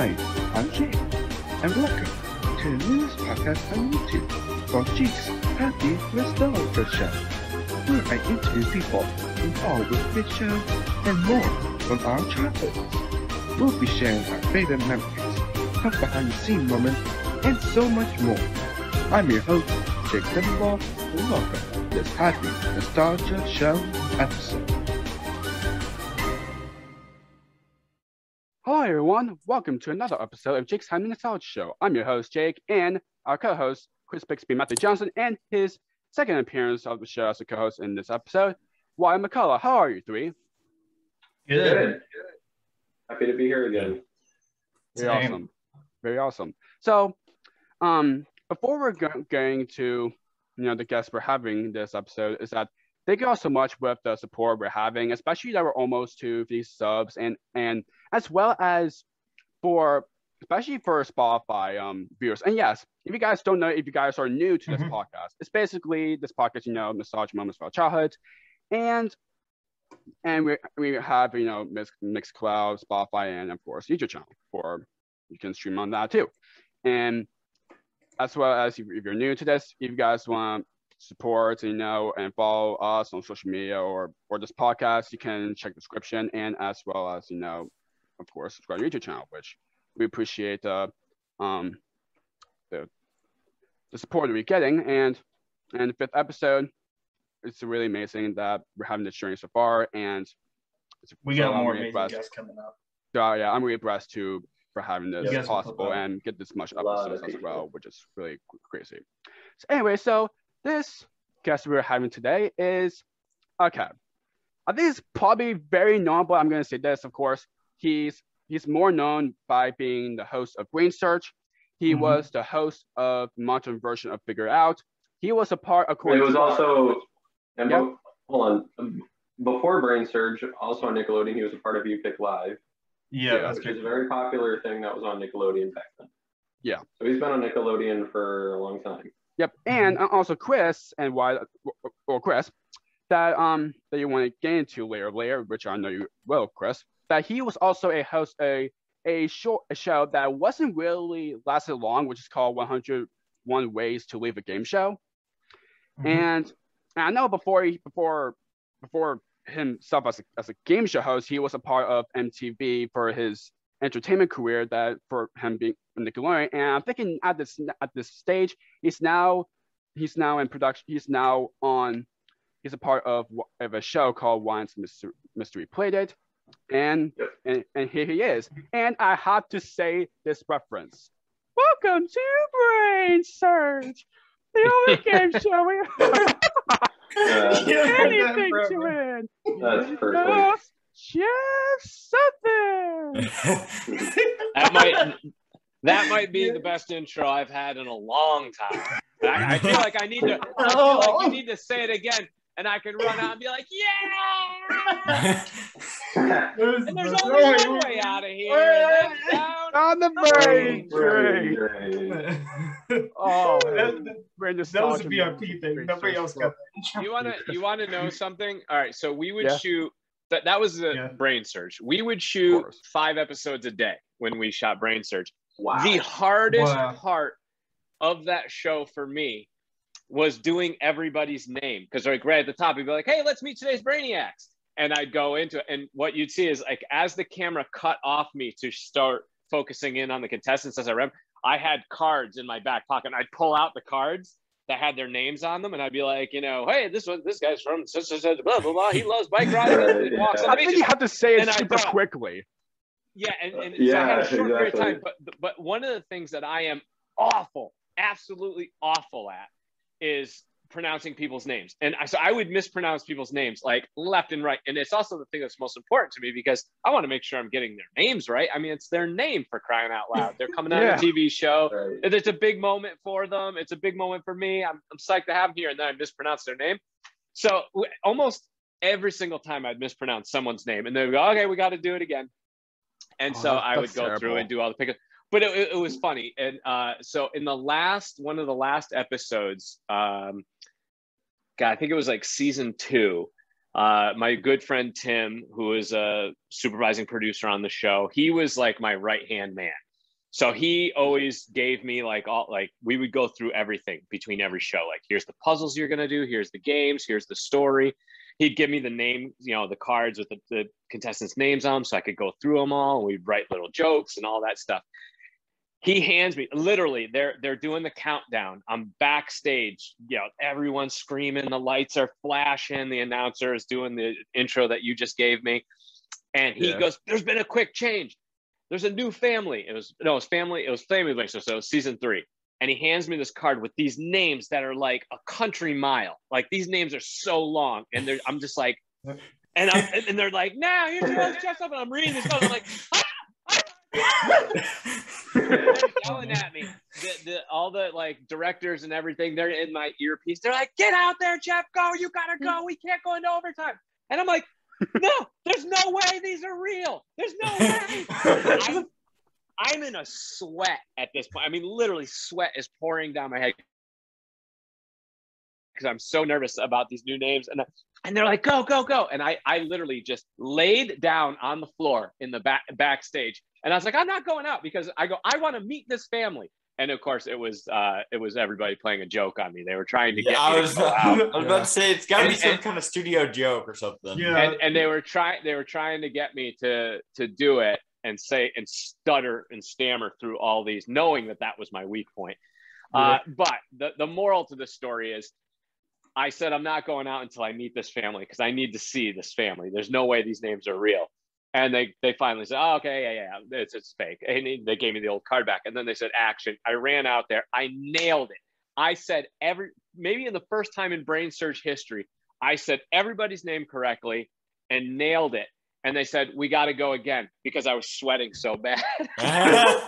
Hi, I'm Jake, and welcome to the newest podcast on YouTube called Jake's Happy Nostalgia Show, where I interview people involved with this show and more from our childhoods. We'll be sharing our favorite memories, talk behind the scene moments, and so much more. I'm your host, Jake Dimmelball, and welcome to this Happy Nostalgia Show episode. Hello, everyone. Welcome to another episode of Jake's Happy Nostalgia Show. I'm your host, Jake, and our co-host, Chris Bixby, Matthew Johnson, and his second appearance of the show as a co-host in this episode, Wyatt McCullough. How are you three? Good. Happy to be here again. Very Same. awesome. Very awesome. So, um, before we're go- going to, you know, the guests we're having this episode, is that thank you all so much with the support we're having, especially that we're almost to these subs, and and as well as for especially for Spotify um viewers. And yes, if you guys don't know, if you guys are new to this Mhm. podcast, it's basically this podcast, you know, nostalgia moments our childhood, and and we we have you know Mix Mixcloud, Spotify, and of course YouTube channel for you can stream on that too, and as well as if, if you're new to this, if you guys want support, you know, and follow us on social media or or this podcast, you can check the description and as well as you know, of course, subscribe to our YouTube channel, which we appreciate uh, um the the support that we're getting and and the fifth episode it's really amazing that we're having this journey so far and it's, We so got I'm more amazing blessed. guests coming up. So, yeah, I'm really impressed too for having this will possible and get this much episodes as well, which is really crazy. So anyway, so this guest we're having today is okay. I think it's probably very but I'm gonna say this, of course. He's he's more known by being the host of Brain Surge. He Mhm. was the host of the modern version of Figure Out. He was a part It according was to also, and Yep. be- hold on, Um, before Brain Surge, also on Nickelodeon, he was a part of You Pick Live, Yeah, Yeah, that's which is a very popular thing that was on Nickelodeon back then. Yeah. So he's been on Nickelodeon for a long time. Yep, and uh, also Chris and why or Chris that um that you want to get into later later, which I know you will, Chris. That he was also a host a a short a show that wasn't really lasted long, which is called 101 Ways to Leave a Game Show. Mhm. And, and I know before he before before himself as a, as a game show host, he was a part of MTV for his entertainment career. That for him being Nickelodeon, and I'm thinking at this at this stage, he's now he's now in production. He's now on. He's a part of of a show called Ryan's Mystery, Mystery Playdate, and, Yep. and and here he is. And I have to say this reference. Welcome to Brain Surge, the only game show we Uh, Yeah, anything that to win. That's perfect. Just something. That might that might be the best intro I've had in a long time. I, I feel like I need to I feel like you need to say it again and I can run out and be like, yeah! And there's only one way out of here. That's down. On the brain Brain train. Oh, That- that- brain that was a VIP thing. Nobody else got that. You wanna you wanna know something? All right, so we would Yeah. shoot that that was the Yeah. brain surge. We would shoot five episodes a day when we shot brain surge. Wow. The hardest Wow. part of that show for me was doing everybody's name because like right at the top, you'd be like, "Hey, let's meet today's brainiacs," and I'd go into it, and what you'd see is like as the camera cut off me to start focusing in on the contestants as I ran, I had cards in my back pocket. And I'd pull out the cards that had their names on them, and I'd be like, you know, "Hey, this one, this guy's from such such such blah blah blah. He loves bike riding. He walks on I think you have to say it And super thought- quickly. Yeah, and, and so I had a Yeah, short period of time. But but one of the things that I am awful, absolutely awful at is pronouncing people's names. And I, so I would mispronounce people's names like left and right. And it's also the thing that's most important to me because I want to make sure I'm getting their names right. I mean, it's their name for crying out loud. They're coming out Yeah. of a TV show. Right. It's a big moment for them. It's a big moment for me. I'm, I'm psyched to have them here. And then I mispronounce their name. So w- almost every single time I'd mispronounce someone's name and they'd go, okay, we got to do it again. And Oh, so I would that's go through and do all the pickups. But it, it, was funny. And uh, so in the last, one of the last episodes, um, God, I think it was like season two. Uh, my good friend Tim, who is a supervising producer on the show, he was like my right hand man. so he always gave me like all like we would go through everything between every show. Like here's the puzzles you're gonna do, here's the games, here's the story. He'd give me the name, you know, the cards with the, the contestants' names on them, so I could go through them all. And we'd write little jokes and all that stuff. He hands me literally. They're they're doing the countdown. I'm backstage. You know, everyone's screaming. The lights are flashing. The announcer is doing the intro that you just gave me, and he Yeah. goes, "There's been a quick change." there's a new family. It was no, it was family. It was family relationship. So was season three, and he hands me this card with these names that are like a country mile. Like these names are so long, and they're, I'm just like, and I'm, and they're like, now here's your host, Jeff Sutton." I'm reading this card. I'm like, "Ah!" They're yelling at me. The, the, all the like directors and everything, they're in my earpiece. They're like, get out there, Jeff, go. You gotta go. We can't go into overtime. And I'm like, no, there's no way these are real. There's no way. I'm, I'm in a sweat at this point. I mean, literally, sweat is pouring down my head because I'm so nervous about these new names. And and they're like, go, go, go. And I, I literally just laid down on the floor in the back backstage. And I was like, I'm not going out because I go, I want to meet this family. And of course, it was uh, it was everybody playing a joke on me. They were trying to get Yeah, I was, to go I was about to say it's got to be some and- kind of studio joke or something. Yeah. and and they were trying they were trying to get me to to do it and say and stutter and stammer through all these knowing that that was my weak point uh, but the, the moral to the story is i said i'm not going out until i meet this family because i need to see this family there's no way these names are real and they they finally said oh, okay yeah yeah it's, it's fake and they gave me the old card back and then they said action i ran out there i nailed it i said every maybe in the first time in brain surge history I said everybody's name correctly and nailed it. And they said, we got to go again because I was sweating so bad.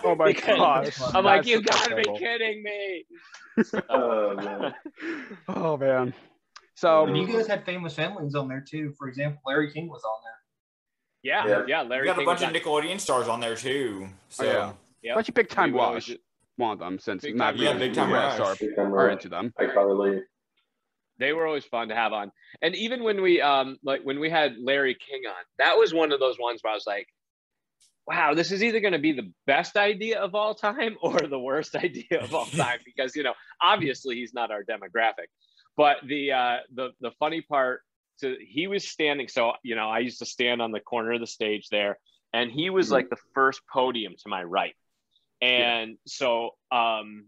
Oh my Because- gosh. I'm like, That's you got to be kidding me. Oh, man. Oh man. So And you guys had famous families on there too. For example, Larry King was on there. Yeah, Yeah. yeah. We Larry got a bunch of on- Nickelodeon stars on there too. So Oh, yeah. Yep. But you Big Time We would always Rush, ju- one of them, since Big not Time Yeah, Big Time yeah, Rush. Are, Big Time are Rush. into them. iCarly. They were always fun to have on. And even when we um like when we had Larry King on, that was one of those ones where I was like, wow, this is either going to be the best idea of all time or the worst idea of all time because you know obviously he's not our demographic. But the uh, the the funny part, to he was standing. So you know I used to stand on the corner of the stage there, and he was Mhm. like the first podium to my right. And so um,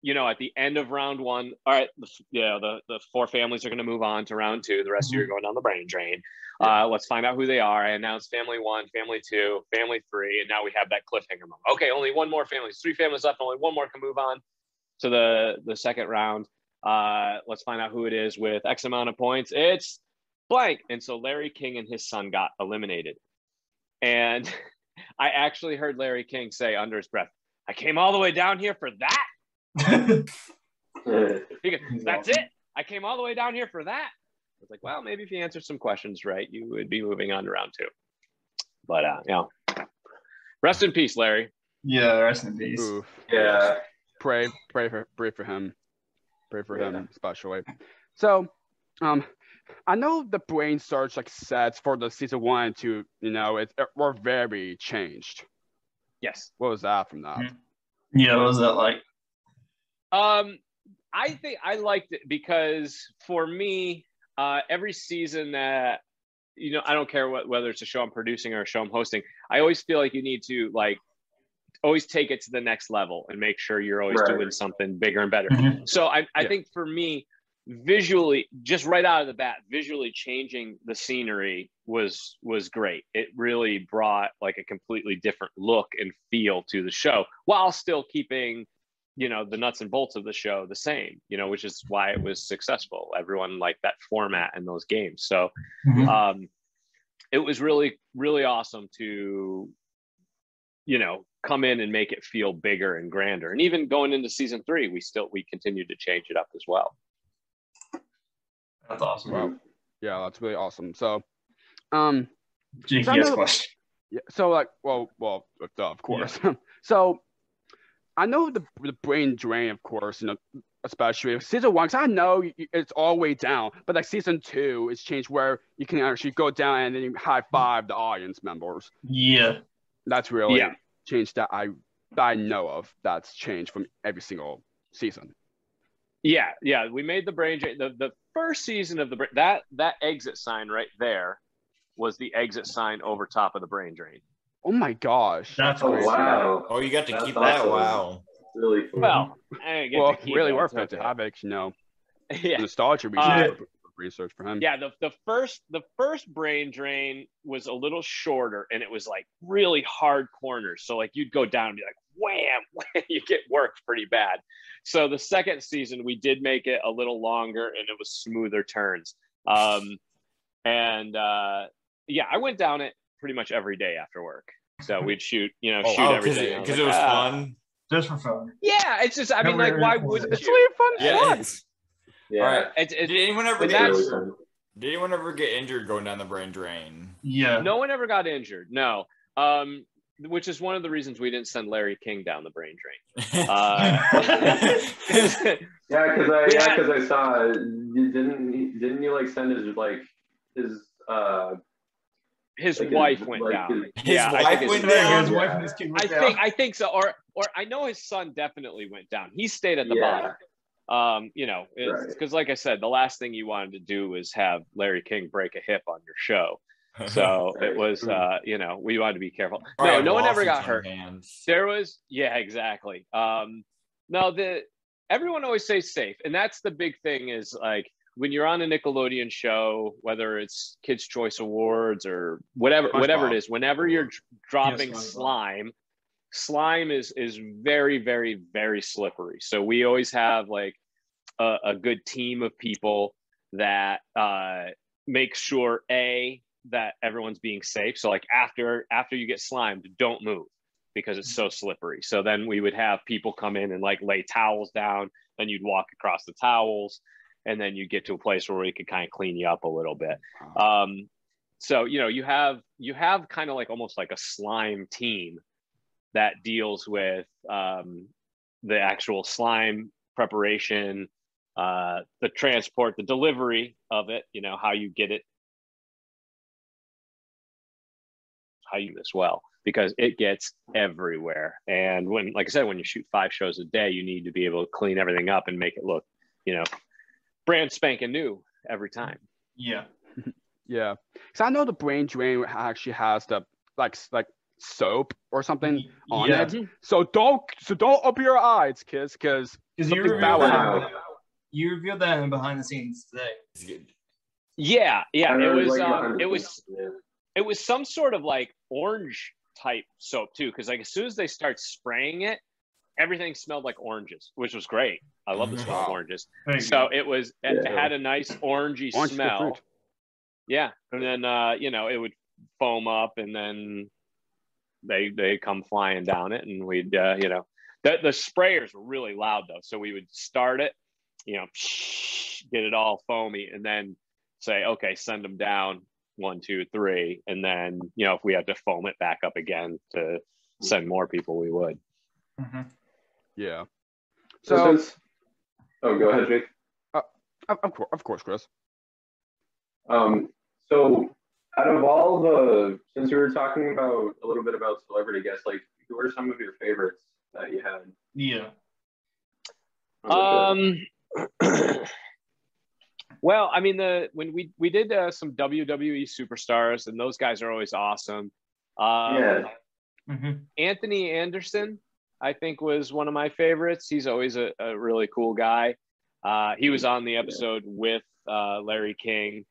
you know, at the end of round one, all right, the, you know, the, the four families are going to move on to round two. The rest of you are going down the brain drain. Uh, let's find out who they are. I announced family one, family two, family three, and now we have that cliffhanger moment. Okay, only one more family. Three families left. Only one more can move on to the the second round. Uh, let's find out who it is with X amount of points. It's blank. And so Larry King and his son got eliminated. And I actually heard Larry King say under his breath, I came all the way down here for that. He goes, That's it. I came all the way down here for that. I was like, well, maybe if you answered some questions right, you would be moving on to round two. But uh, you know, rest in peace, Larry. yeah, rest in peace. Oof. yeah. Pray, pray for, pray for him. Pray for Yeah. him especially. So, um, I know the brain surge like sets for the season one and two, you know, it, it were very changed. Yes. What was that from that? Mhm. Yeah, what was that like? Um, I think I liked it because for me, uh, every season that you know, I don't care what, whether it's a show I'm producing or a show I'm hosting. I always feel like you need to like always take it to the next level and make sure you're always Right. doing something bigger and better. Mhm. So I, I Yeah. think for me, visually, just right out of the bat, visually changing the scenery was was great. It really brought like a completely different look and feel to the show, while still keeping, you know, the nuts and bolts of the show the same. You know, which is why it was successful. Everyone liked that format and those games. So Mhm. um, it was really really awesome to you know come in and make it feel bigger and grander and even going into season three we still we continued to change it up as well That's awesome. Wow. Yeah, that's really awesome. So, um, Jinky So I has know- question. Yeah. So like, well, well, duh, of course. so, I know the the brain drain, of course. You know, especially season one, 'cause I know it's all the way down, but like season two, it's changed where you can actually go down and then you high five the audience members. Yeah. That's really Yeah. changed that I that I know of that's changed from every single season. Yeah, yeah. We made the brain drain. The, the first season of the that that exit sign right there was the exit sign over top of the brain drain. Oh my gosh. That's Oh crazy. wow, Oh, you got to That's keep that. awesome. Wow. really cool. Well, I get well, to keep really worth it to okay. have it, you know, Yeah, nostalgia Uh, research, research for him. yeah. The the first the first brain drain was a little shorter, and it was like really hard corners. So like you'd go down and be like wham, wham you get worked pretty bad. So the second season we did make it a little longer, and it was smoother turns. Um, and uh, yeah, I went down it pretty much every day after work. So we'd shoot, you know, Oh, shoot Oh, every because it, I was 'cause like, it was "Ah." fun. Just for fun. Yeah, it's just I mean, Never like, why important. wouldn't It's you? really fun. Yeah, fun. It is. yeah, All right. It's, it's, Did anyone ever get that's- really. Did anyone ever get injured going down the brain drain? Yeah. no one ever got injured. No, um, which is one of the reasons we didn't send Larry King down the brain drain. Uh, Yeah, because I yeah, 'cause I saw you didn't didn't you like send his like his uh his like his- wife went like down. his- His yeah, I wife think went down? His wife and Yeah. his kid I down. think I think so, or or I know his son definitely went down. He stayed at the Yeah. bottom. Um, you know, Right. because like I said, the last thing you wanted to do was have Larry King break a hip on your show. So it was, uh, you know, we wanted to be careful. All No, right, no one ever got hurt. hands. There was, yeah, exactly. Um, no, the everyone always says safe, and that's the big thing. Is like when you're on a Nickelodeon show, whether it's Kids Choice Awards or whatever, whatever it SpongeBob. whenever you're dropping SpongeBob. slime, slime is is very, very, very slippery. So we always have like a, a good team of people that uh, make sure a that everyone's being safe. So like after after you get slimed, don't move because it's so slippery. So then we would have people come in and like lay towels down, then you'd walk across the towels, and then you get to a place where we could kind of clean you up a little bit. Um, so you know you have you have kind of like almost like a slime team that deals with um, the actual slime preparation, uh, the transport, the delivery of it. You know how you get it, how you as well because it gets everywhere. And when, like I said, when you shoot five shows a day, you need to be able to clean everything up and make it look, you know, brand spanking new every time. Yeah. Yeah, because I know the brain drain actually has the like like soap or something on yeah. it. So don't so don't open your eyes, kids, because Because you Something bad revealed that. happen. You revealed that in behind the scenes today. Yeah, yeah. It was like um, it was it was some sort of like orange type soap too, because like as soon as they start spraying it, everything smelled like oranges, which was great. I love the smell of oranges. So it was it Yeah. had a nice orangey Orange smell. Yeah, and then uh, you know it would foam up, and then they they come flying down it, and we'd uh, you know the the sprayers were really loud though, so we would start it, you know, get it all foamy, and then say okay, send them down one two three, and then you know if we had to foam it back up again to send more people, we would. Mhm. yeah. So, So since, oh, go ahead, Jake. of, of course, of course, Chris. Um, so out of all the, since we were talking about a little bit about celebrity guests, like who are some of your favorites that you had? Yeah. on the show? Um, well, I mean, the when we we did uh, some WWE superstars, and those guys are always awesome. Um, Yeah. hmm Anthony Anderson, I think, was one of my favorites. He's always a, a really cool guy. Uh, he was on the episode with uh, Larry King,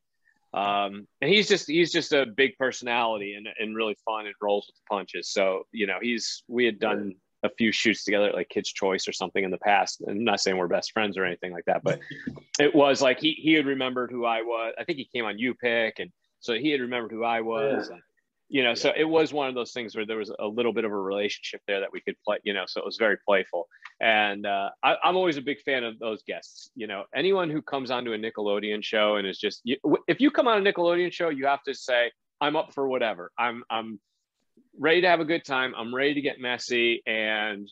um, and he's just he's just a big personality and, and really fun and rolls with the punches. So you know, he's we had done a few shoots together, like Kids Choice or something in the past. And I'm not saying we're best friends or anything like that, but it was like he he had remembered who I was. I think he came on U Pick, and so he had remembered who I was. And, you know, so it was one of those things where there was a little bit of a relationship there that we could play. You know, so it was very playful. And uh, I, I'm always a big fan of those guests. You know, anyone who comes onto a Nickelodeon show and is just you, if you come on a Nickelodeon show, you have to say I'm up for whatever. I'm I'm ready to have a good time. I'm ready to get messy and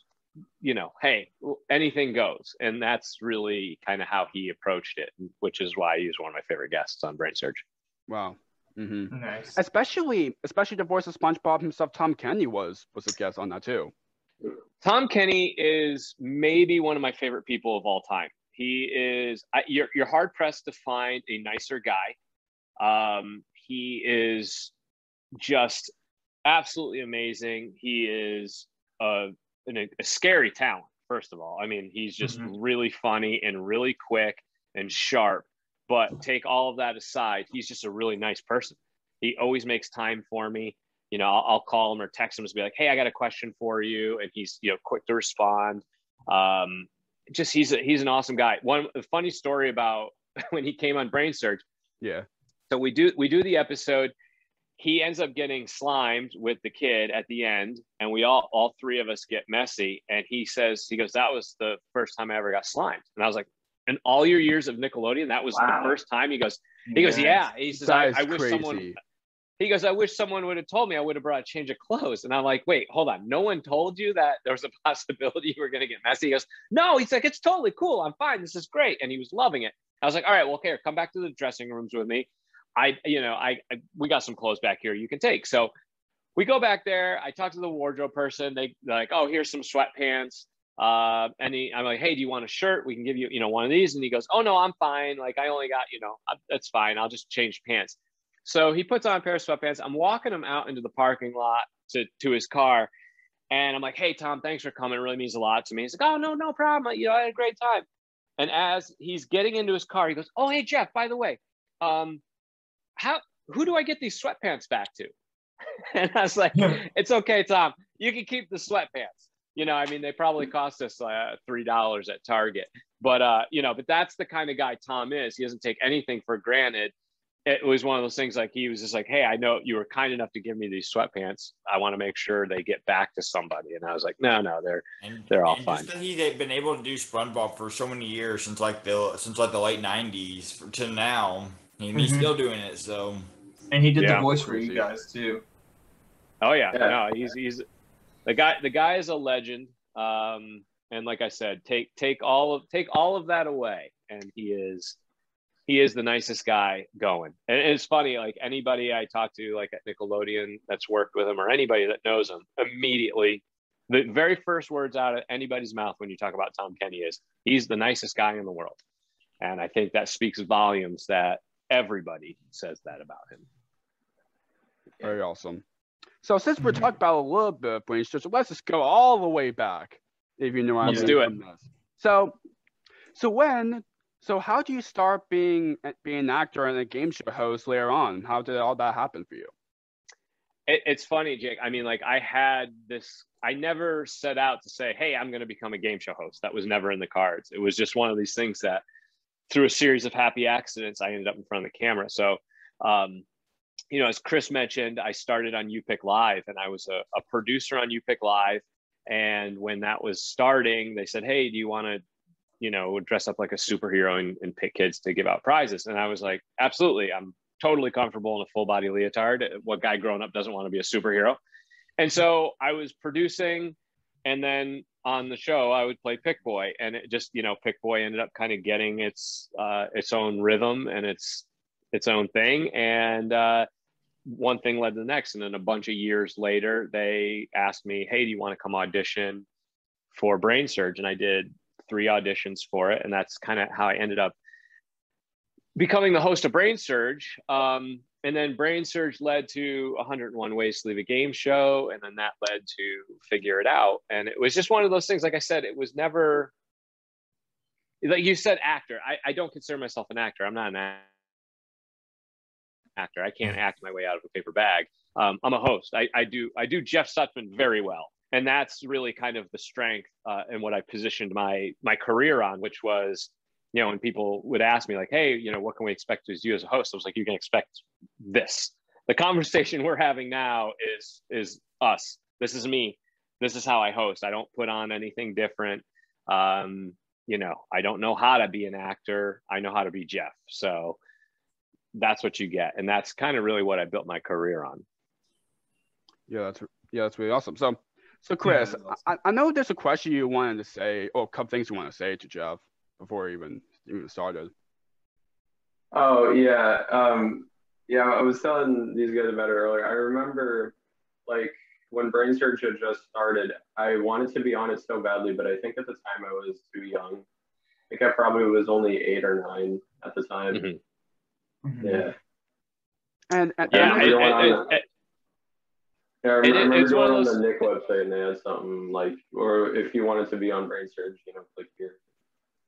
you know, hey, anything goes. And that's really kind of how he approached it, which is why he's one of my favorite guests on Brain Surge. Wow. Hmm Nice. Especially, especially the voice of SpongeBob himself, Tom Kenny was was a guest on that too. Tom Kenny is maybe one of my favorite people of all time. He is I, you're you're hard pressed to find a nicer guy. Um, he is just absolutely amazing. He is a, an, a scary talent. First of all, I mean, he's just Mhm. really funny and really quick and sharp. But take all of that aside, he's just a really nice person. He always makes time for me. You know, I'll, I'll call him or text him to be like, "Hey, I got a question for you," and he's you know quick to respond. Um, just he's a, he's an awesome guy. One funny story about when he came on Brain Surge. Yeah. So we do we do the episode. He ends up getting slimed with the kid at the end, and we all all three of us get messy. And he says he goes, "That was the first time I ever got slimed." And I was like, "In all your years of Nickelodeon, that was Wow. the first time." He goes, "He goes, yeah." He says, I, I wish someone." He goes, "I wish someone would have told me. I would have brought a change of clothes." And I'm like, "Wait, hold on. No one told you that there was a possibility you were going to get messy." He goes, "No." He's like, "It's totally cool. I'm fine. This is great." And he was loving it. I was like, "All right, well, here, come back to the dressing rooms with me. I, you know, I, I we got some clothes back here you can take." So we go back there. I talk to the wardrobe person. They like, "Oh, here's some sweatpants." Uh, and he, I'm like, "Hey, do you want a shirt? We can give you, you know, one of these." And he goes, "Oh no, I'm fine. Like I only got, you know, I- that's fine. I'll just change pants." So he puts on a pair of sweatpants. I'm walking him out into the parking lot to to his car, and I'm like, "Hey, Tom, thanks for coming. It really means a lot to me." He's like, "Oh no, no problem. You know, I had a great time." And as he's getting into his car, he goes, "Oh, hey, Jeff. By the way, um, how who do I get these sweatpants back to?" and I was like, "It's okay, Tom. You can keep the sweatpants." You know, I mean, they probably cost us uh, three dollars at Target, but uh, you know, but that's the kind of guy Tom is. He doesn't take anything for granted. It was one of those things like he was just like, "Hey, I know you were kind enough to give me these sweatpants. I want to make sure they get back to somebody." And I was like, "No, no, they're And, They're all and fine. Just that he's been able to do SpongeBob for so many years since like the since like the late '90s to now, and he's Mhm. still doing it. So And he did Yeah. the voice for you guys too. Oh yeah, Yeah. no, he's he's the guy. The guy is a legend. Um, and like I said, take take all of take all of that away, and he is he is the nicest guy going. And it's funny, like anybody I talk to, like at Nickelodeon, that's worked with him, or anybody that knows him, immediately the very first words out of anybody's mouth when you talk about Tom Kenny is he's the nicest guy in the world. And I think that speaks volumes that everybody says that about him. Very awesome. So since we're Mhm. talking about a little bit of brain surgery, let's just go all the way back, if you know what Let's I mean. do it. this. So, so when, so how do you start being being an actor and a game show host later on? How did all that happen for you? It, it's funny, Jake. I mean, like I had this. I never set out to say, "Hey, I'm going to become a game show host." That was never in the cards. It was just one of these things that, through a series of happy accidents, I ended up in front of the camera. So, um, you know, as Chris mentioned, I started on You Pick Live, and I was a, a producer on You Pick Live. And when that was starting, they said, "Hey, do you want to, you know, dress up like a superhero and, and pick kids to give out prizes?" And I was like, "Absolutely, I'm totally comfortable in a full body leotard. What guy growing up doesn't want to be a superhero?" And so I was producing, and then on the show I would play Pick Boy, and it just you know Pick Boy ended up kind of getting its uh, its own rhythm and its its own thing, and uh, one thing led to the next, and then a bunch of years later they asked me, "Hey, do you want to come audition for Brain Surge?" And I did three auditions for it, and that's kind of how I ended up becoming the host of Brain Surge. Um, and then Brain Surge led to 101 Ways to Leave a Game Show, and then that led to Figure It Out. And it was just one of those things. Like I said, it was never like you said, actor. I, I don't consider myself an actor. I'm not an a- actor. I can't act my way out of a paper bag. Um, I'm a host. I, I do I do Jeff Sutton very well, and that's really kind of the strength uh, and what I positioned my my career on, which was you know, when people would ask me like, "Hey, you know, what can we expect as you as a host?" I was like, "You can expect this." The conversation we're having now is is us. This is me. This is how I host. I don't put on anything different. Um, you know, I don't know how to be an actor. I know how to be Jeff. So that's what you get, and that's kind of really what I built my career on. Yeah, that's yeah, that's really awesome. So, so Chris, that's awesome. I, I know there's a question you wanted to say, or a couple things you want to say to Jeff before even even started. Oh yeah, um, yeah. I was telling these guys about it earlier. I remember, like when Brain Surge had just started, I wanted to be on it so badly, but I think at the time I was too young. I think I probably was only eight or nine at the time. Mhm. Mhm. Yeah. And, and Yeah, remember it- going it- Yeah, I remember, it- it's one going on those- the Nick website and they had something like, or if you wanted to be on Brain Surge, you know, click here.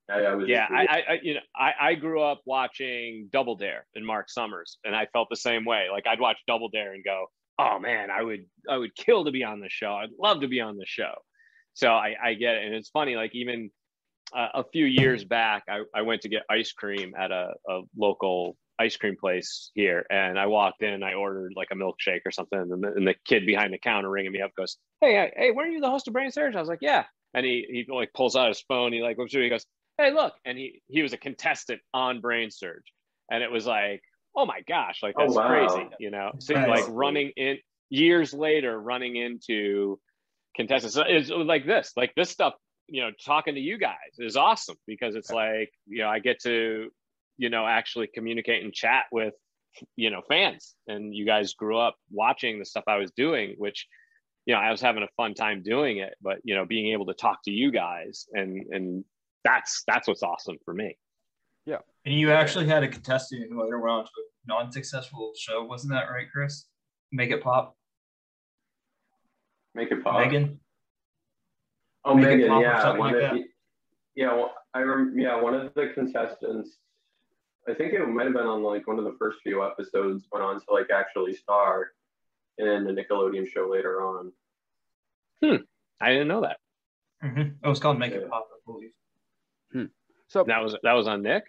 I, I yeah, I, I, I, you know, I, I grew up watching Double Dare and Mark Summers, and I felt the same way. Like I'd watch Double Dare and go, "Oh man, I would, I would kill to be on the show. I'd love to be on the show." So I, I get it, and it's funny. Like even uh, a few years back, I, I went to get ice cream at a, a local ice cream place here, and I walked in, I ordered like a milkshake or something, and the, and the kid behind the counter ringing me up goes, "Hey, hey, weren't you the host of Brain Surge?" I was like, "Yeah," and he he like pulls out his phone, he like through, he goes hey look and he he was a contestant on brain surge and it was like oh my gosh like Oh, that's wow. crazy you know so Nice. like running in years later running into contestants so it's like this like this stuff you know talking to you guys is awesome because it's like you know i get to you know actually communicate and chat with you know fans and you guys grew up watching the stuff i was doing which you know i was having a fun time doing it but you know being able to talk to you guys and and that's that's what's awesome for me Yeah. And you actually had a contestant who later went on to a non-successful show, wasn't that right, Chris? Make it pop, make it pop. Megan. Oh, Make it Megan, pop yeah, something one like of, that. yeah, well, I remember, yeah, one of the contestants, I think it might have been on like one of the first few episodes, went on to like actually star in the Nickelodeon show later on. Hmm. I didn't know that Mm-hmm. It was called Make Yeah. It Pop, I believe. Hmm. so, that was that was on nick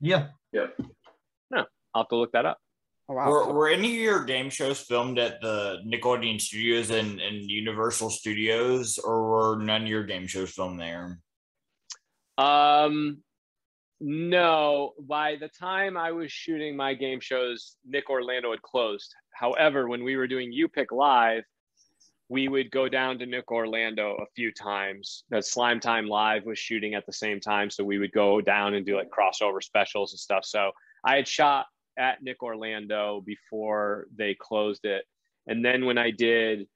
Yeah. Yeah. No. I'll have to look that up oh, wow. Were, were any of your game shows filmed at the Nickelodeon Studios and, and Universal Studios, or were none of your game shows filmed there? Um, no. By the time I was shooting my game shows, Nick Orlando had closed. However, when we were doing You Pick Live, we would go down to Nick Orlando a few times. That Slime Time Live was shooting at the same time, so we would go down and do like crossover specials and stuff. So I had shot at Nick Orlando before they closed it, and then when I did,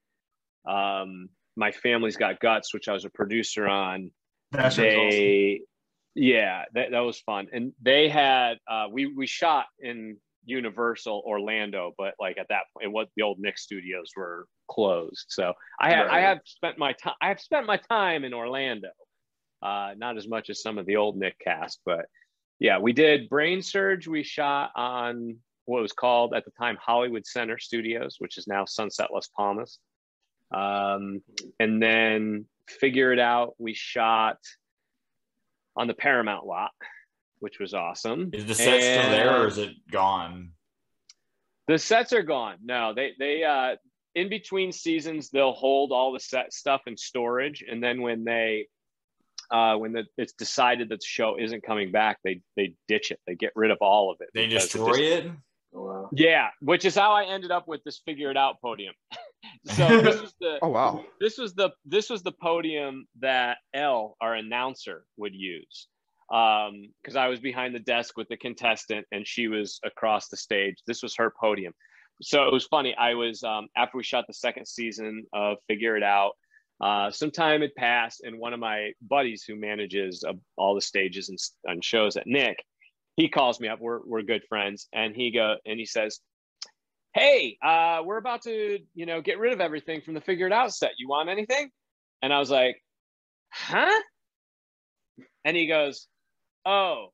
um, my family's got guts, which I was a producer on That show's awesome. Yeah that, that was fun. And they had uh we we shot in universal orlando but like at that point what the old nick studios were closed. So i have i have spent my time i have spent my time in orlando uh not as much as some of the old nick cast but yeah we did brain surge. We shot on what was called at the time hollywood center studios which is now sunset las palmas. Um and then figure it out we shot on the paramount lot which was awesome Is the set still there, or is it gone? the sets are gone no they they uh in between seasons they'll hold all the set stuff in storage and then when they uh when the, it's decided that the show isn't coming back they they ditch it they get rid of all of it They because it destroy just- it. Oh, wow. yeah which is how i ended up with this figure it out podium so this was the oh, wow. this was the this was the podium that L, our announcer, would use. Um, because I was behind the desk with the contestant and she was across the stage. This was her podium. So it was funny. I was um, after we shot the second season of Figure It Out. Uh, some time had passed, and one of my buddies who manages uh, all the stages and, and shows at Nick, he calls me up. We're we're good friends, and he go and he says, hey, uh, we're about to, you know, get rid of everything from the Figure It Out set. You want anything? And I was like, huh? And he goes, oh,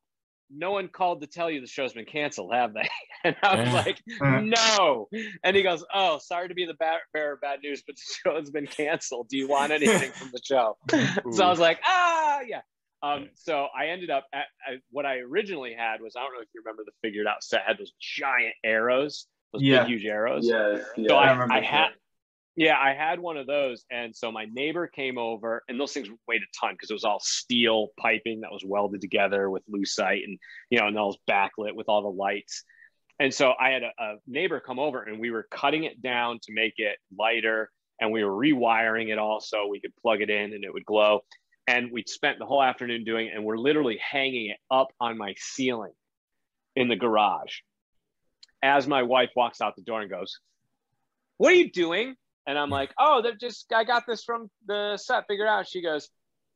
no one called to tell you the show's been canceled, have they? And I was like, no. And he goes, oh, sorry to be the bearer of bad news, but the show has been canceled. Do you want anything from the show? so I was like, ah, yeah. Um, so I ended up at, at what I originally had was I don't know if you remember the figured out set had those giant arrows, those Yeah. big huge arrows. Yes, yeah. So I I, I had, yeah, I had one of those, and so my neighbor came over, and those things weighed a ton because it was all steel piping that was welded together with lucite, and you know, and all was backlit with all the lights. And so I had a, a neighbor come over, and we were cutting it down to make it lighter, and we were rewiring it all so we could plug it in and it would glow. And we spent the whole afternoon doing it, and we're literally hanging it up on my ceiling in the garage as my wife walks out the door and goes, What are you doing? And I'm like, oh, they're just, I got this from the set figured out. She goes,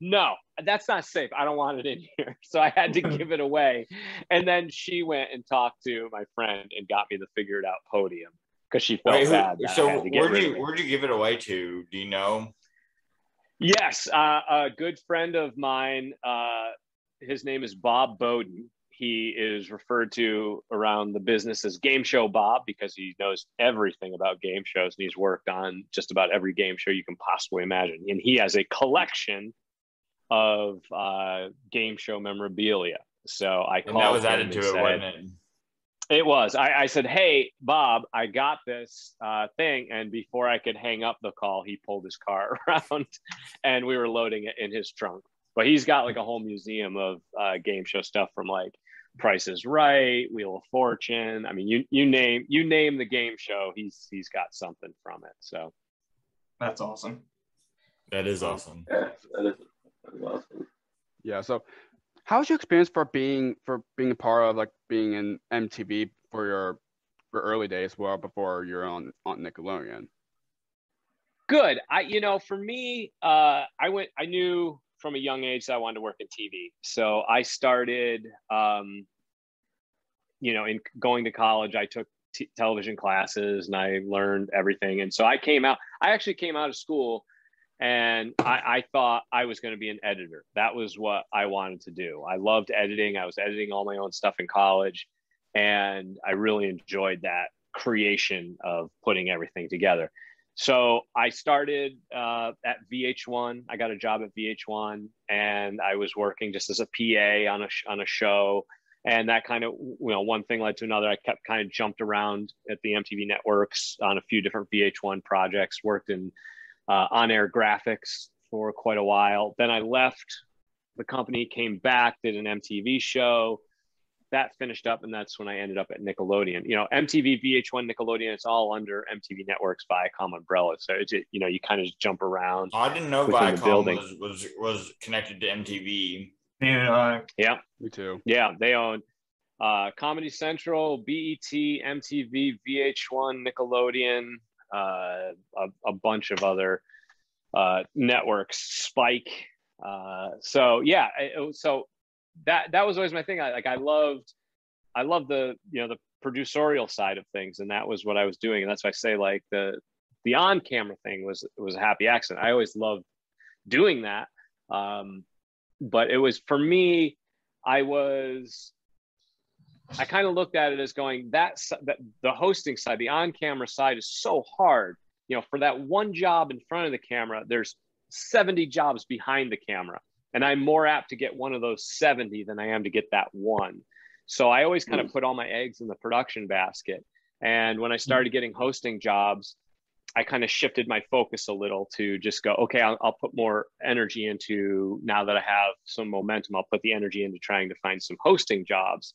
no, that's not safe. I don't want it in here. So I had to give it away. And then she went and talked to my friend and got me the figured out podium because she felt Wait, bad. so get where'd you where'd you give it away to? Do you know? Yes, uh, a good friend of mine. Uh, his name is Bob Bowden. He is referred to around the business as Game Show Bob because he knows everything about game shows and he's worked on just about every game show you can possibly imagine. And he has a collection of uh, game show memorabilia. So I And called that was added and to it, said- wasn't it? it was. I, I said, "Hey, Bob, I got this uh, thing," and before I could hang up the call, he pulled his car around, and we were loading it in his trunk. But he's got like a whole museum of uh, game show stuff from like Price is Right, Wheel of Fortune. I mean, you you name you name the game show, he's he's got something from it. So That's awesome. That is awesome. Yeah, that is, that is awesome. Yeah. So, how was your experience for being for being a part of like being in MTV for your for early days, well before you're on on Nickelodeon? good. I you know, for me, uh, I went. I knew from a young age that I wanted to work in TV. So I started, um, you know, in going to college. I took t- television classes and I learned everything. And so I came out. I actually came out of school, and I, I thought I was going to be an editor. That was what I wanted to do. I loved editing. I was editing all my own stuff in college, and I really enjoyed that creation of putting everything together. So I started uh, at VH1. I got a job at VH1, and I was working just as a PA on a on a show. And that kind of, you know, one thing led to another. I kept kind of jumped around at the MTV networks on a few different VH1 projects. Worked in uh, on-air graphics for quite a while. Then I left the company, came back, did an MTV show. That finished up, and that's when I ended up at Nickelodeon. You know, MTV, VH1, Nickelodeon. It's all under MTV Networks Viacom umbrella. So it's you know you kind of just jump around. I didn't know Viacom building. was, was was connected to MTV. And uh, Yeah, Me too. yeah, they own uh, Comedy Central, BET, MTV, VH1, Nickelodeon, uh, a, a bunch of other uh, networks, Spike. Uh, so yeah, it- it so that that was always my thing. I like I loved, I loved the you know the producerial side of things, and that was what I was doing. And that's why I say like the the on camera thing was was a happy accident. I always loved doing that. Um, but it was for me, I was I kind of looked at it as going that, that the hosting side, the on-camera side is so hard. You know, for that one job in front of the camera, there's 70 jobs behind the camera, and I'm more apt to get one of those 70 than I am to get that one. So I always kind of put all my eggs in the production basket. And when I started getting hosting jobs, I kind of shifted my focus a little to just go, okay, I'll, I'll put more energy into now that I have some momentum, I'll put the energy into trying to find some hosting jobs.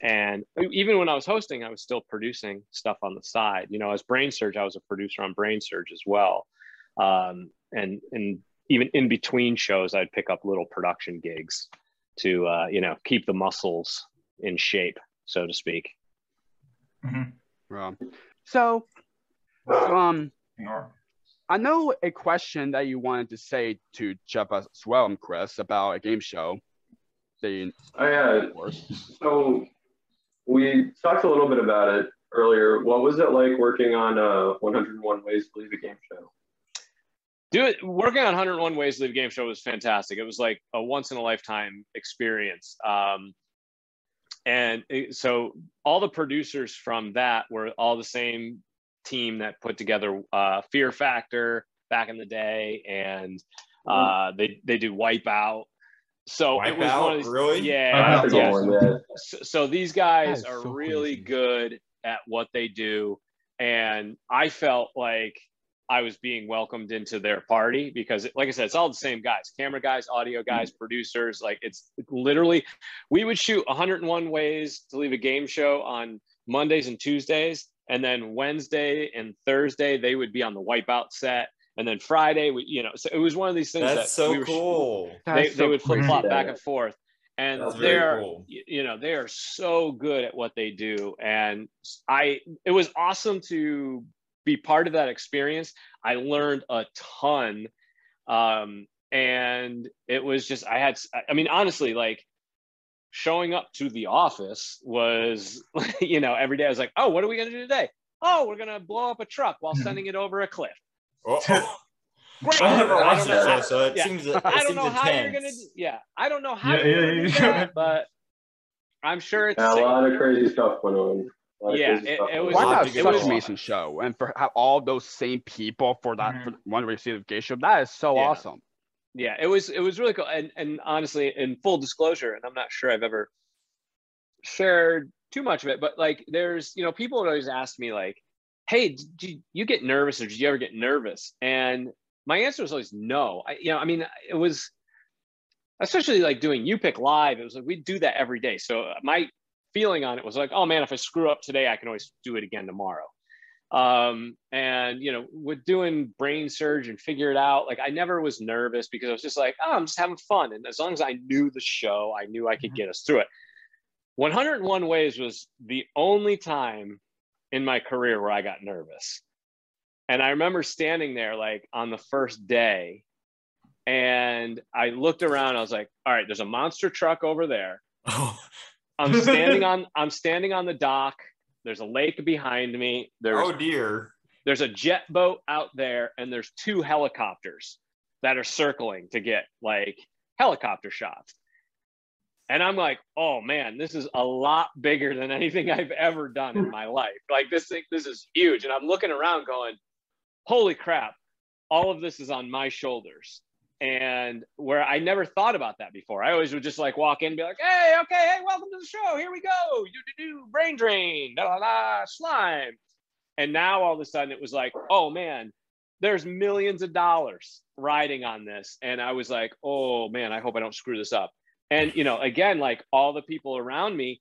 And even when I was hosting, I was still producing stuff on the side. You know, as Brain Surge, I was a producer on Brain Surge as well. Um, and and even in between shows, I'd pick up little production gigs to uh, you know keep the muscles in shape, so to speak. mhm. Um, so, um, I know a question that you wanted to say to Jeff as well, Chris, about a game show. That you, Oh yeah. of course. So we talked a little bit about it earlier. What was it like working on uh, 101 Ways to Leave a Game Show? Dude, working on 101 Ways to Leave a Game Show was fantastic. It was like a once in a lifetime experience. Um, and it- so all the producers from that were all the same team that put together uh, Fear Factor back in the day, and uh, they they do Wipeout. So it was one of these, Really? yeah, That's a yeah. good one, yeah. so, so these guys are so really crazy. good at what they do and i felt like i was being welcomed into their party because like i said it's all the same guys camera guys audio mm-hmm. guys producers like it's literally we would shoot 101 ways to leave a game show on mondays and tuesdays and then wednesday and thursday they would be on the wipeout set and then friday we you know so it was one of these things that That's so we were- cool. they, That's they so would flip flop back and forth and That's they're cool. you know they are so good at what they do and i it was awesome to be part of that experience I learned a ton. Um, and it was just, I had, I mean, honestly, like showing up to the office was, you know, every day I was like, oh, what are we going to do today? Oh, we're going to blow up a truck while Mhm. sending it over a cliff. Oh. Great. I never I watched don't know that so it yeah. seems it I don't seems know how you're gonna. do- Yeah, I don't know how Yeah, you're yeah, gonna do yeah. that, but I'm sure it's. Yeah, a lot of crazy stuff went on. A lot of Yeah, it- stuff it was- Why I'll on. have not to such it a an amazing show and for have all those same people for that mm-hmm. for one race of gay show? That is so Yeah. awesome. yeah it was it was really cool and and honestly in full disclosure and i'm not sure i've ever shared too much of it but like there's you know people would always ask me like hey did you, you get nervous or did you ever get nervous and my answer was always no i you know i mean it was especially like doing you pick live it was like we do that every day so uh, my feeling on it was like oh man if i screw up today i can always do it again tomorrow. Um and you know with doing brain surge and figure it out like i never was nervous because i was just like oh i'm just having fun. And as long as i knew the show i knew i could get us through it. 101 ways was the only time in my career where i got nervous. And i remember standing there like on the first day and i looked around. I was like all right there's a monster truck over there. Oh, i'm standing on i'm standing on the dock. There's a lake behind me. There's oh dear. there's a jet boat out there and there's two helicopters that are circling to get like helicopter shots. And i'm like oh man this is a lot bigger than anything i've ever done in my life. Like this thing this is huge. And i'm looking around going holy crap all of this is on my shoulders and where i never thought about that before i always would just like walk in and be like hey okay hey welcome to the show here we go do do do brain drain da la la slime and now all of a sudden it was like, oh man, there's millions of dollars riding on this. And I was like, oh man, I hope I don't screw this up. And you know, again, like all the people around me,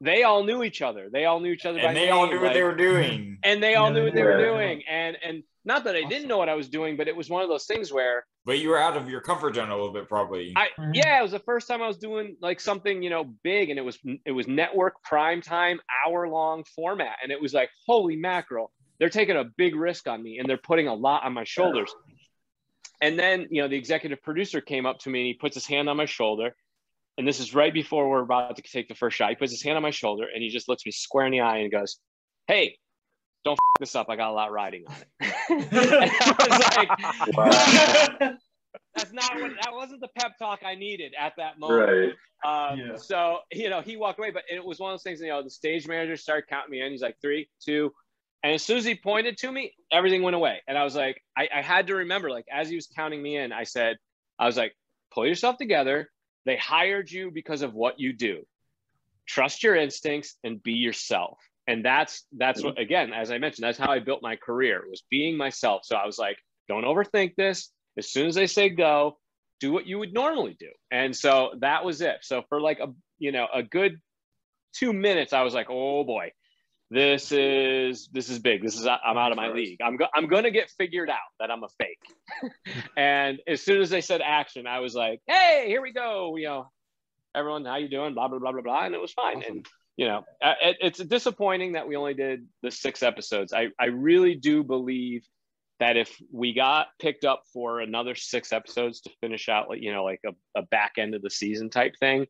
they all knew each other. They all knew each other by And they all name, knew what they were doing. and they all Yeah, knew what they were doing. And and not that I didn't know what I was doing, but it was one of those things where But you were out of your comfort zone a little bit, probably. I yeah, it was the first time I was doing like something you know big, and it was it was network prime time hour long format, and it was like holy mackerel, they're taking a big risk on me, and they're putting a lot on my shoulders. And then you know the executive producer came up to me and he puts his hand on my shoulder, and this is right before we're about to take the first shot. He puts his hand on my shoulder and he just looks me square in the eye and goes, "Hey." Don't f- this up. I got a lot riding on it. I was like, Wow. that's not what that wasn't the pep talk I needed at that moment. Right. Um, Yeah. So you know, he walked away, but it was one of those things. You know, the stage manager started counting me in. He's like three, two, and as soon as he pointed to me, everything went away. And I was like, I, I had to remember, like as he was counting me in, I said, I was like, pull yourself together. They hired you because of what you do. Trust your instincts and be yourself. And that's that's what again, as I mentioned, that's how I built my career was being myself. So I was like, don't overthink this. As soon as they say go, do what you would normally do. And so that was it. So for like a you know a good two minutes, I was like, oh boy, this is this is big. This is I'm out of my league. I'm go, I'm gonna get figured out that I'm a fake. and as soon as they said action, I was like, hey, here we go. You know, everyone, how you doing? Blah blah blah blah blah, and it was fine. Awesome. And you know, it, it's disappointing that we only did the six episodes. I I really do believe that if we got picked up for another six episodes to finish out like you know like a, a back end of the season type thing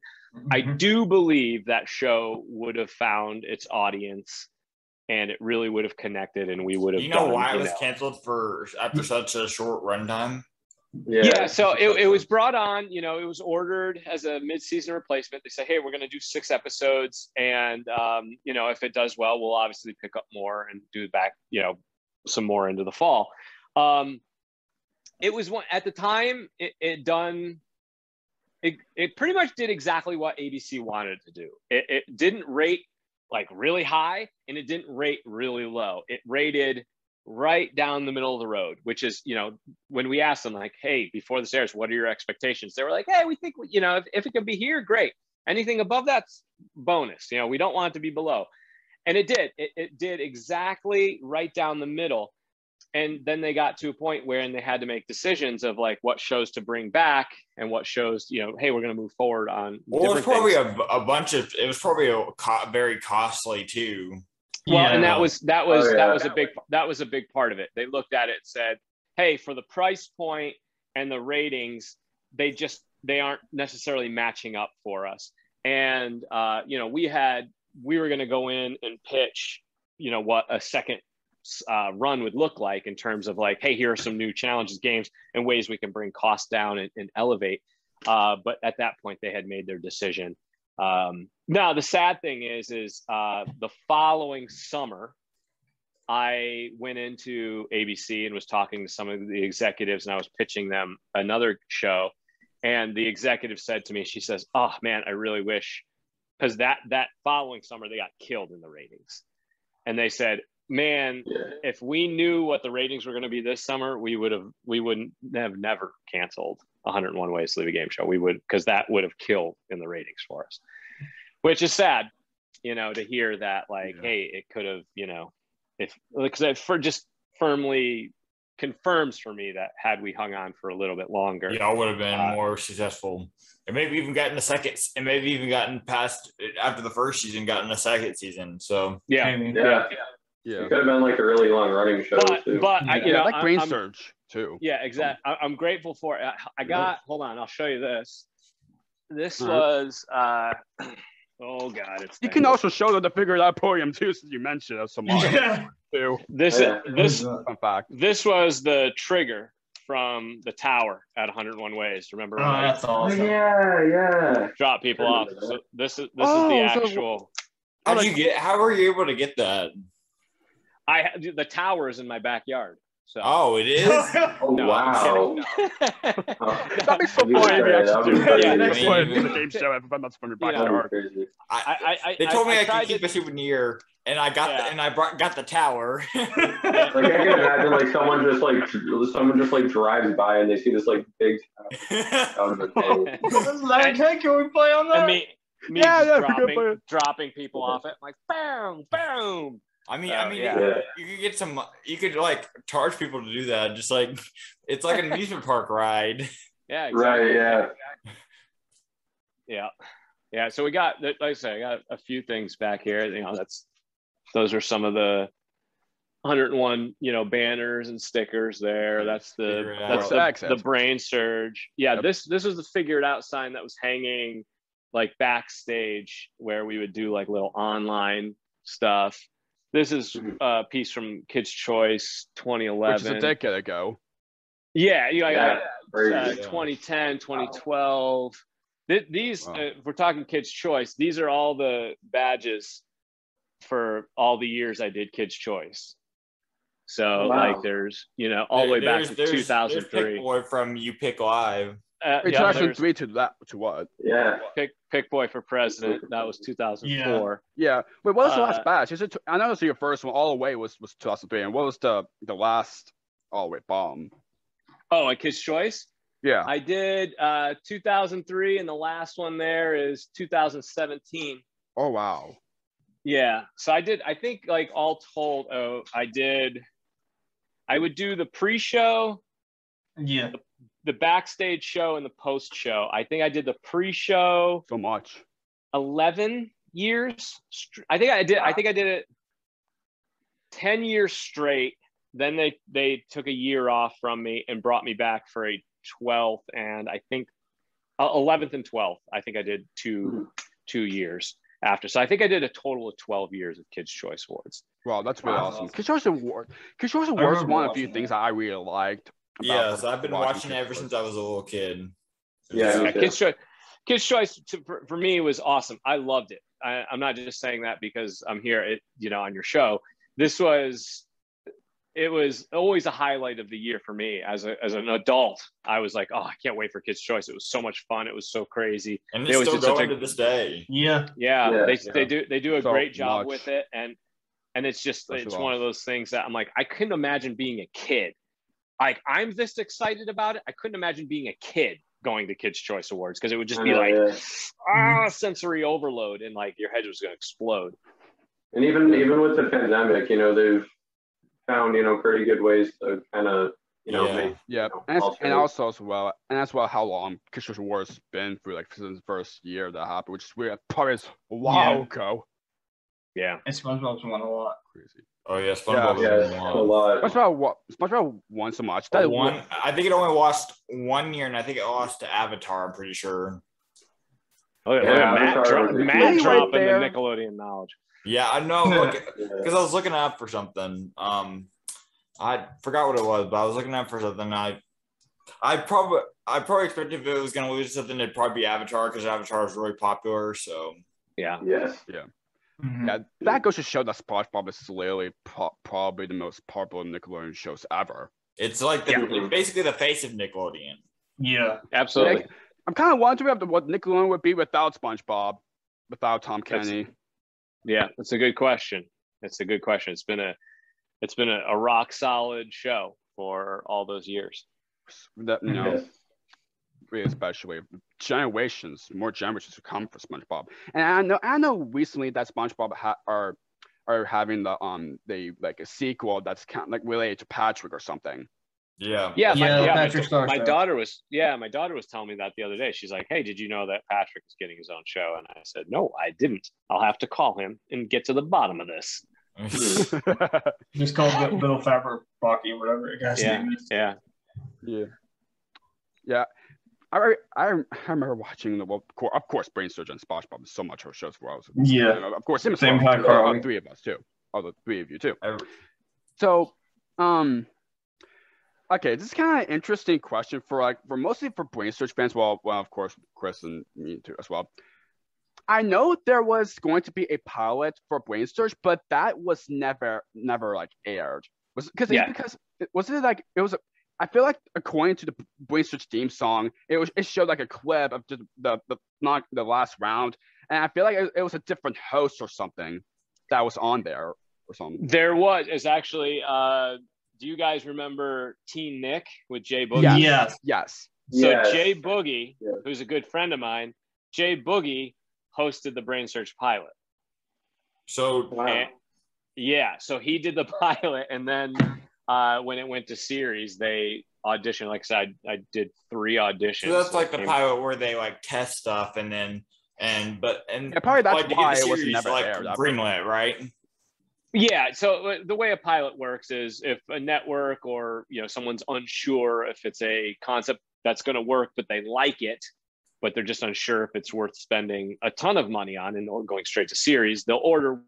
i Mhm. do believe that show would have found its audience and it really would have connected and we would have Do you know done, why it was know- canceled for after such a short runtime? Yeah. yeah, so it, it was brought on you know it was ordered as a mid-season replacement they say, hey we're going to do six episodes and um, you know if it does well we'll obviously pick up more and do back you know some more into the fall um, it was one at the time it, it done it, it pretty much did exactly what abc wanted to do. It, it didn't rate like really high and it didn't rate really low. It rated right down the middle of the road which is you know when we asked them like hey before this airs what are your expectations? They were like hey we think you know if, if it can be here great. Anything above that's bonus you know we don't want it to be below. And it did. It, it did exactly right down the middle and then they got to a point where and they had to make decisions of like what shows to bring back and what shows you know hey we're going to move forward on Well, it was probably a, a bunch of. It was probably a co- very costly too. well and that was that was Oh, that was a big that was a big part of it they looked at it and said hey, for the price point and the ratings, they just they aren't necessarily matching up for us. And uh, you know, we had we were going to go in and pitch, you know, what a second uh, run would look like in terms of like, hey, here are some new challenges, games, and ways we can bring costs down and, and elevate. Uh, but at that point, they had made their decision. Um, now, the sad thing is, is uh, the following summer, I went into ABC and was talking to some of the executives, and I was pitching them another show. And the executive said to me, she says, "Oh man, I really wish." Because that that following summer they got killed in the ratings, and they said man, Yeah. if we knew what the ratings were going to be this summer, we would have we wouldn't have never canceled 101 Ways to Leave a Game Show. We would because that would have killed in the ratings for us, which is sad, you know, to hear that like, Yeah. hey, it could have, you know, if because it for just firmly confirms for me that had we hung on for a little bit longer, Y'all would have been Uh, more successful. And maybe even gotten a second, and maybe even gotten past after the first season, gotten a second season. So yeah. Maybe. Yeah. Yeah. It could have been like a really long running show But too. but I, you Yeah, know, like Brain I'm- Surge too. Yeah, exactly. I, I'm grateful for it. I, I got. Hold on, I'll show you this. This All right. was. uh Oh God, it's. You can also show them the figure out podium too, since you mentioned it so much Yeah. too. This Yeah. this Fun fact. this was the trigger from the tower at 101 Ways. Remember Oh, that's Oh, awesome. yeah, yeah. Drop people off? So this is this Oh, is the so- actual. how Oh, did you get? How were you able to get that? I had the tower is in my backyard. So. Oh, it is. Oh No, wow. I'm kidding. Oh, That'd be so Yeah, funny if you that'd actually be do crazy. that. Yeah, Next that's- one, do the game show if that's from your You know. that'd crazy. I, I, I, They told me I, tried could keep to- a souvenir, and I got Yeah. the, and I brought got the tower. Like I can imagine like someone just like someone just like drives by and they see this like big tower out of the thing. Like, hey, can we play on that? and me, me Yeah, yeah, we can play dropping, dropping people off it, like boom, boom. I mean, Oh, I mean, yeah. Yeah. you could get some. You could like charge people to do that. Just like it's like an amusement park ride. Yeah, exactly. Right, yeah. yeah, yeah. So we got, like I say, I got a few things back here. You know, that's those are some of the 101, you know, banners and stickers there. That's the that's the, the brain surge. Yeah, Yep. this this was the figured out sign that was hanging like backstage where we would do like little online stuff. This is Mhm. a piece from Kids Choice 2011, Which is a decade ago. Yeah, you know, I got Yeah. Uh, 2010, 2012. Th- these, Wow. uh, if we're talking Kids Choice, these are all the badges for all the years I did Kids Choice. So, Wow. like, there's, you know, all the way back to there's- there's 2003. Pick Boy from You Pick Live. Uh, Wait, yeah, 2003 to that to what? Yeah. pick, pick Boy for President. That was 2004. Yeah. Wait, what was the Uh, last batch? Is it? I know it's your first one. All the way was was 2003. And what was the the last all the way bomb? Oh, a Kids Choice? Yeah. I did uh, 2003, and the last one there is 2017. Oh wow. Yeah. So I did, I think like all told, oh, I did, I would do the pre show, yeah. the backstage show, and the post show. I think I did the pre show So much. 11 years. I think I did, I think I did it 10 years straight. Then they, they took a year off from me and brought me back for a 12th and I think uh, 11th and 12th. I think I did two, two years after. So I think I did a total of 12 years of Kids Choice Awards. Wow, that's really Wow. awesome. Kids Choice Award. Kids Choice Award was remember one of the few watching things that. I really liked. About so I've been watching it ever since I was a little kid. Yeah, Yeah, me. Kids Choice, Kids Choice to, for, for me was awesome. I loved it. I, I'm not just saying that because I'm here, at, you know, on your show. This was, it was always a highlight of the year for me as a, as an adult. I was like, oh, I can't wait for Kids Choice. It was so much fun. It was so crazy. And They it's always still did going a- to this day. Yeah. Yeah, Yeah, they, yeah. they do they do a So great job much. with it, and and it's just That's it's awesome. one of those things that I'm like, I couldn't imagine being a kid. Like I'm this excited about it. I couldn't imagine being a kid going to Kids Choice Awards because it would just be know, like yeah. ah sensory overload and like your head was going to explode. And even even with the pandemic, you know, they've found you know pretty good ways to kind of you know Yeah. make Yeah, you know, and, it's- and also as well, and as well how long Kids Choice Award's been through, like since the first year that happened, which is weird. Probably is a while Yeah. ago. Yeah, And SpongeBob's won a lot. Crazy. Oh yeah, SpongeBob. Yeah, was a lot. SpongeBob, wa- SpongeBob once a much. That one. I think it only lost one year, and I think it lost to Avatar. I'm pretty sure. Look at, Yeah, Matt, dro- Matt good one. dropping the Right there. Nickelodeon knowledge. Yeah, I know. Because I was looking up for something. Um, I forgot what it was, but I was looking up for something. I, I probably, I probably expected if it was going to lose something, it'd probably be Avatar because Avatar is really popular. So Yeah. Yes. Mhm. Yeah, that goes to show that SpongeBob is literally pro- probably the most popular Nickelodeon shows ever. it's like the, Yeah. basically the face of Nickelodeon. Yeah. Absolutely. Like, I'm kind of wondering what- what Nickelodeon would be without SpongeBob, without Tom That's- Kenny. Yeah, that's a good question. It's a good question. It's been a it's been a, a rock solid show for all those years. That you know, Yes. really especially generations, more generations to come for SpongeBob. And I know, I know, recently that SpongeBob ha- are are having the um they like a sequel that's kind of like related to Patrick or something. Yeah. Yeah, my, Yeah, yeah, my, Patrick Star my daughter was yeah, my daughter was telling me that the other day. She's like, "Hey, did you know that Patrick is getting his own show?" And I said, "No, I didn't. I'll have to call him and get to the bottom of this." Just called Bill- Bill Faber Baki or whatever the guy's Yeah. name is. Yeah, Yeah. Yeah. I, I, I remember watching the, well, of course, of course, Brain Surgeon and SpongeBob is so much of shows for us. Yeah. Of course, same, Same time, Carly. three of us too. Oh, the three of you too. I- So, um, okay, this is kind of an interesting question for like, for mostly for Brain Surge fans. Well, well, of course, Chris and me too as well. I know there was going to be a pilot for Brain Surge, but that was never, never like aired. Was because Yeah. because it- was it like it was? A, I feel like according to the Brain Surge theme song, it was it showed like a clip of just the the not the last round, and I feel like it, it was a different host or something that was on there or something. there was. It's actually. Uh, do you guys remember Teen Nick with Jay Boogie? Yeah. Yes. Yes. So Yes. Jay Boogie, Yeah. who's a good friend of mine, Jay Boogie hosted the Brain Surge pilot. So Wow. And- yeah, so he did the pilot, and then uh, when it went to series, they auditioned. Like I said, I, I did three auditions. So that's like the And- pilot where they like test stuff and then and but and Yeah, probably that's like, why the it was series, never like aired. greenlit, right? Yeah, so uh, the way a pilot works is if a network or you know someone's unsure if it's a concept that's going to work, but they like it, but they're just unsure if it's worth spending a ton of money on and or going straight to series, they'll order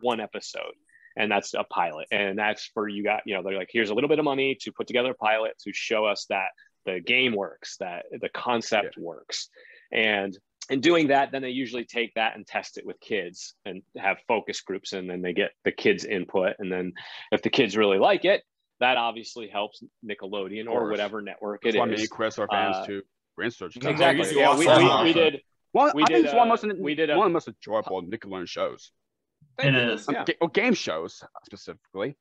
one episode and that's a pilot. And that's for you got you know they're like here's a little bit of money to put together a pilot to show us that the game works that the concept works. And in doing that then they usually take that and test it with kids and have focus groups and then they get the kids input. And then if the kids really like it that obviously helps nickelodeon or whatever network That's it why is. Many Chris are fans Uh, to Brain Surge. Exactly. yeah we, we, we did Well, we I think did, it's one uh, of the most we did a- one of the most enjoyable Nickelodeon shows. It is. Um, Yeah. ga- or game shows specifically.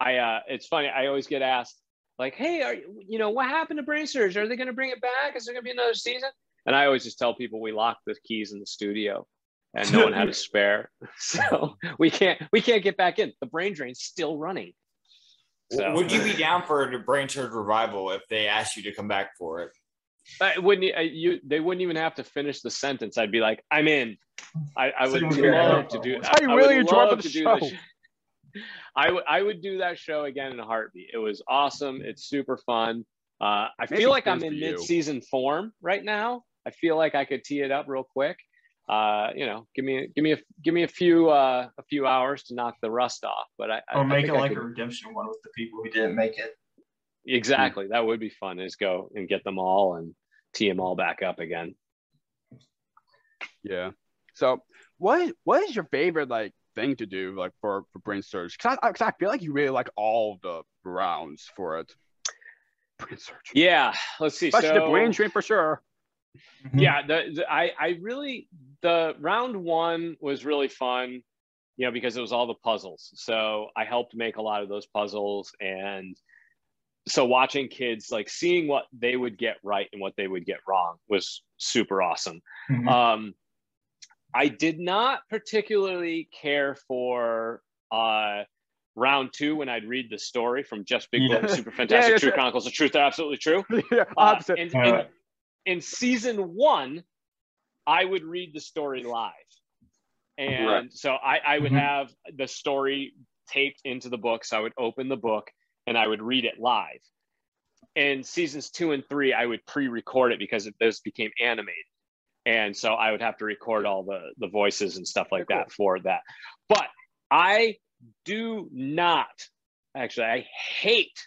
I uh it's funny, I always get asked, like, hey, are you you know what happened to Brain Surge? Are they gonna bring it back? Is there gonna be another season? And I always just tell people we locked the keys in the studio and no one had a spare. So we can't we can't get back in. The brain drain's still running. So Would you be down for a brain surge revival if they asked you to come back for it? I wouldn't you they wouldn't even have to finish the sentence. I'd be like, I'm in. I, I would love to do That's how you I would really enjoy the show. I would I would do that show again in a heartbeat. It was awesome. It's super fun. Uh, I Maybe feel like I'm in mid-season form right now. I feel like I could tee it up real quick. Uh, you know, give me give me a give me a few uh, a few hours to knock the rust off. But I, I- Or I make it like could- a redemption one with the people who didn't make it. Exactly that would be fun. Is go and get them all and tee them all back up again. Yeah. So what what is your favorite like thing to do like for for Brain Surge? Because I, 'cause I feel like you really like all the rounds for it. Brain Surge. Yeah, let's see. Especially so, the brain drain for sure. Mhm. yeah the, the i i really the round one was really fun you know because it was all the puzzles so i helped make a lot of those puzzles and so watching kids like seeing what they would get right and what they would get wrong was super awesome Mhm. um i did not particularly care for uh round two when i'd read the story from just big Yeah. Book, super fantastic Yeah, true chronicles of truth they're absolutely true yeah, uh, opposite. in, in, in season one, I would read the story live. And Right. so I, I would Mhm. have the story taped into the book. So I would open the book and I would read it live. In seasons two and three, I would pre-record it because it, those became animated. And so I would have to record all the, the voices and stuff like Very that for that. But I do not, actually, I hate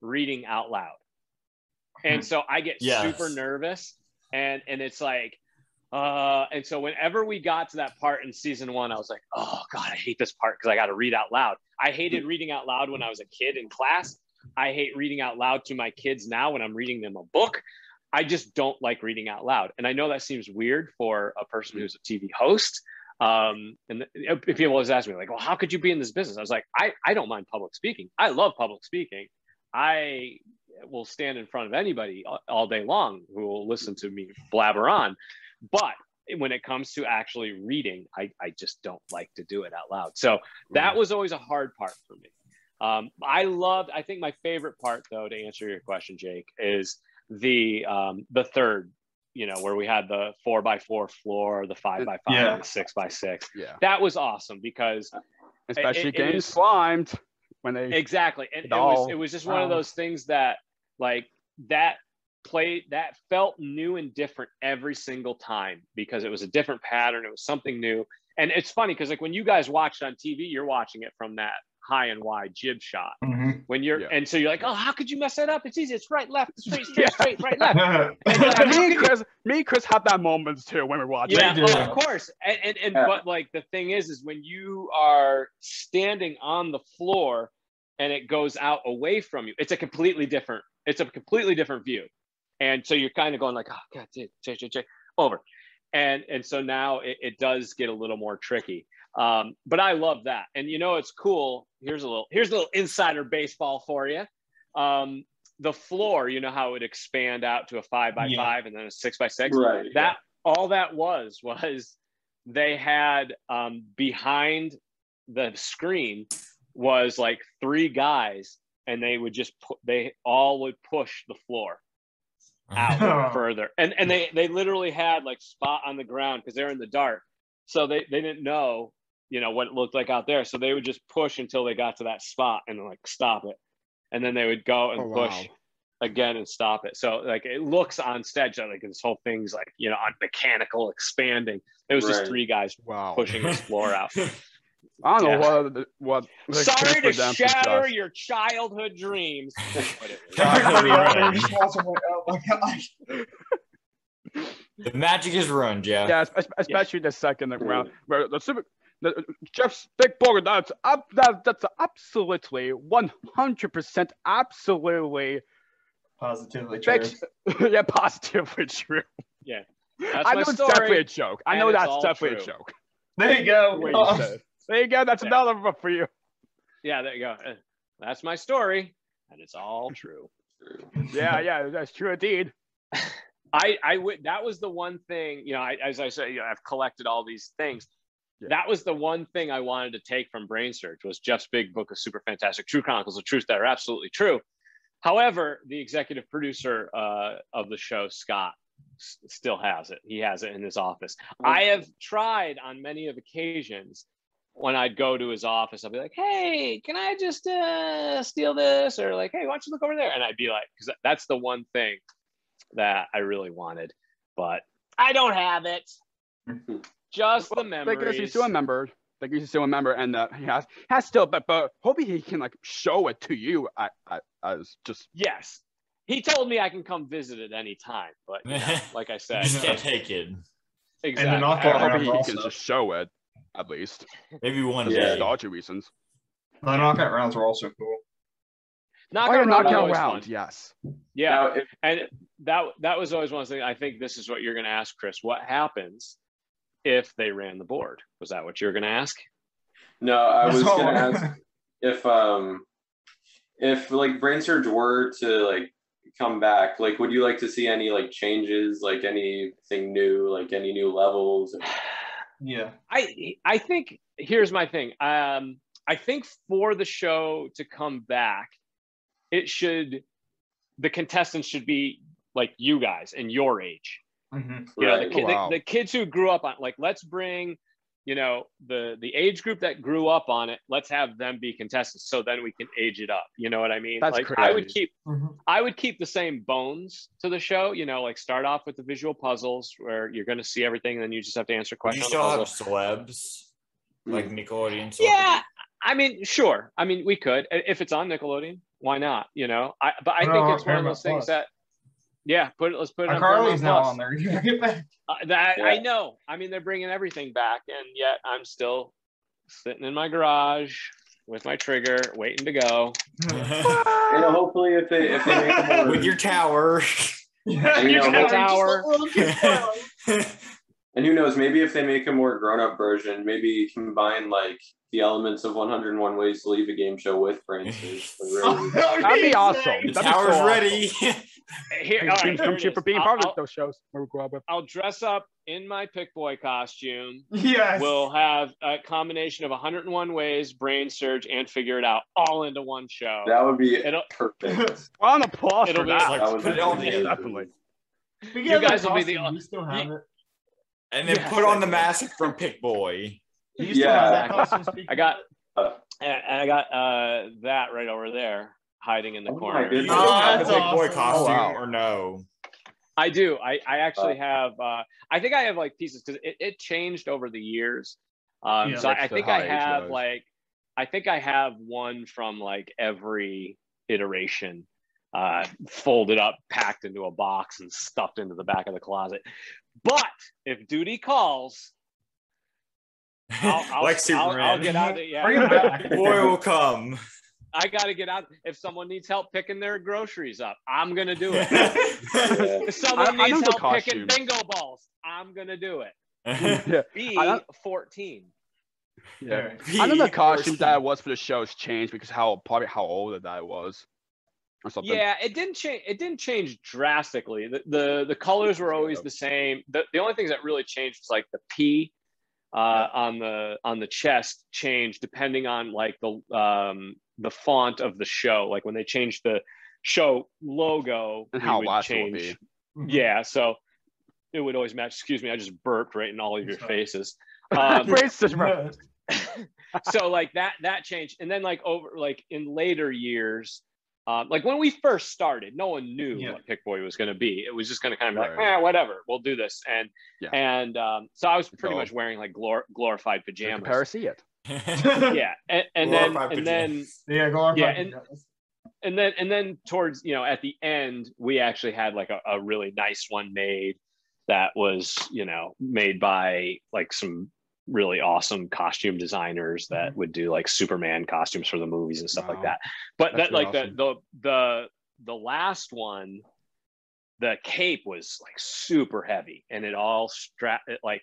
reading out loud. And hmm. so I get Yes. super nervous and and it's like uh and so whenever we got to that part in season one i was like oh god i hate this part because i got to read out loud. I hated reading out loud when i was a kid in class. I hate reading out loud to my kids now when i'm reading them a book. I just don't like reading out loud. And i know that seems weird for a person who's a tv host. Um and if people always ask me like well how could you be in this business? I was like i i don't mind public speaking. I love public speaking. I will stand in front of anybody all- all day long who will listen to me blabber on. But when it comes to actually reading, I, I just don't like to do it out loud. So that was always a hard part for me. Um, I loved, I think my favorite part though, to answer your question, Jake, is the um, the third, you know, where we had the four by four floor, the five by five, Yeah. and the six by six. Yeah. That was awesome because Especially it- it is- slimed when they exactly and it was it was just one of those things that like that played that felt new and different every single time because it was a different pattern it was something new and it's funny because like when you guys watch it on tv you're watching it from that high and wide jib shot Mhm. when you're Yeah. and so you're like oh how could you mess that up it's easy it's right left straight straight Yeah. straight right left Yeah, me and Chris, me and Chris have that moments too when we're watching. yeah, They oh, of course. And, and, and Yeah. but like the thing is, is when you are standing on the floor and it goes out away from you, it's a completely different. It's a completely different view, and so you're kind of going like, oh god, j j j j over, and and so now it, it does get a little more tricky. Um, but I love that, and you know it's cool. Here's a little here's a little insider baseball for you. Um, the floor, you know how it would expand out to a five by Yeah. five and then a six by six Right. that all that was was they had um, behind the screen was like three guys and they would just put they all would push the floor out oh. further and and they they literally had like spot on the ground because they're in the dark so they they didn't know you know what it looked like out there so they would just push until they got to that spot and like stop it and then they would go and Oh, push wow. again and stop it. So like it looks on stage like this whole thing's like you know on mechanical expanding. It was just three guys Wow. pushing this floor out. I don't know what what. Sorry to shatter does. your childhood dreams. But it was- Everybody out there Right. just watching like, oh my gosh. the magic is ruined, yeah. Yeah, es- especially the second round where the super. The, Jeff's big booger. That's up. That, that's absolutely one hundred percent. Absolutely. Positively true. Fix, yeah, positively true. Yeah. That's I my know it's story. definitely a joke. I know that's definitely true. a joke. There you go. Wait, Oh. you said. There you go. That's Yeah. another one for you. Yeah, there you go. Uh, That's my story, and it's all true. Yeah, yeah, that's true indeed. I I would that was the one thing you know I, as I say you know, I've collected all these things. Yeah. That was the one thing I wanted to take from Brain Surge was Jeff's big book of super fantastic true chronicles of truth that are absolutely true. However, the executive producer uh, of the show Scott s- still has it. He has it in his office. I have tried on many of occasions when I'd go to his office, I'd be like, "Hey, can I just uh, steal this?" Or like, "Hey, why don't you look over there?" And I'd be like, "Because that's the one thing that I really wanted, but I don't have it. Just the memories." Because he's still a member. Like he's still a member, and uh, he has has still, but but hoping he can like show it to you I, I, as just yes, he told me I can come visit at any time, but you know, like I You said, just can't take it. exactly. And the knockout I I- hope he, he also. can just show it at least. Maybe one Yeah. day. Nostalgia reasons. The knockout rounds were also cool. knockout oh, yeah, round knockout always round. fun. Yes. Yeah, Now, if, and that that was always one thing. I think this is what you're going to ask, Chris. What happens if they ran the board? Was that what you were going to ask? no, I was That's all. gonna ask if um if like brain surge were to like come back, like would you like to see any like changes, like anything new, like any new levels? yeah. I I think here's my thing. Um, I think for the show to come back, it should the contestants should be like you guys and your age. hmm You know, the, Right. Oh, wow. the, the kids who grew up on like let's bring you know the the age group that grew up on it let's have them be contestants so then we can age it up. You know what i mean? That's like i would crazy. keep i would keep the same bones to the show you know like start off with the visual puzzles where you're going to see everything and then you just have to answer Would you questions. still have celebs? Like Nickelodeon? Celebs? yeah i mean sure. I mean we could. If it's on nickelodeon why not you know? I but i Put it think it's one of those Paramount things that yeah put it let's put it on Carly's Paramount now Plus. on there. You get back. Uh, that I know. I mean, they're bringing everything back, and yet I'm still sitting in my garage with my trigger, waiting to go. You know, hopefully if they if they make a more With your tower. Yeah, You know, my tower. and who knows, maybe if they make a more grown up version, maybe combine like the elements of 101 Ways to Leave a Game Show with Brainsters. Really. That'd be awesome. the That'd be tower's so ready. Here, Awesome. all right, Dreams here come it for being I'll, part I'll, of those shows. Where we grew up with. I'll dress up in my Pick Boy costume. Yes. We'll have a combination of 101 Ways, Brain Surge, and Figure It Out all into one show. That would be It'll- perfect. Round of applause It'll for be- that. Like, That put it on the amazing. Definitely. You get that guys will be the- costume. You still have you- it. and then Yes. put on the mask from Pick Boy. You still Yeah. have that costume? I got, Uh, and and I got uh, that right over there, hiding in the Oh corner. Do you still Oh, have the that's Pick Boy costume Oh, wow. or no? I do. I, I actually Uh, have. Uh, I think I have like pieces because it, it changed over the years. Um, Yeah. so I, I think I have goes. like, I think I have one from like every iteration, uh, folded up, packed into a box, and stuffed into the back of the closet. But if duty calls, I'll, I'll, like I'll, Superman. I'll get out. Of, yeah, Bring it back. Boy will come. I got to get out. If someone needs help picking their groceries up, I'm gonna do it. If someone I- I needs the help picking bingo balls, I'm gonna do it. yeah. Be 14. Yeah. I know the costume that I was for the show has changed because how probably how old that I was, or something. Yeah, it didn't change. It didn't change drastically. The the, the colors were always the same. The, the only things that really changed was like the P uh, on the on the chest changed depending on like the um, the font of the show. Like when they changed the show logo, And we how would last it will be. Yeah, so it would always match. Excuse me, I just burped right in all of your faces. Um, Braces, so like that that changed and then like over like in later years um, like when we first started no one knew Yeah. what pick boy was going to be it was just going to kind of be like eh, whatever we'll do this and Yeah. and um, so i was pretty So- much wearing like glor- glorified pajamas see it. yeah and, and then and then Yeah, go on. Yeah, and- and then and then towards you know at the end we actually had like a, a really nice one made that was you know made by like some really awesome costume designers that mm-hmm. would do like superman costumes for the movies and stuff like that. But That's that like really the the the the last one the cape was like super heavy and it all strap it like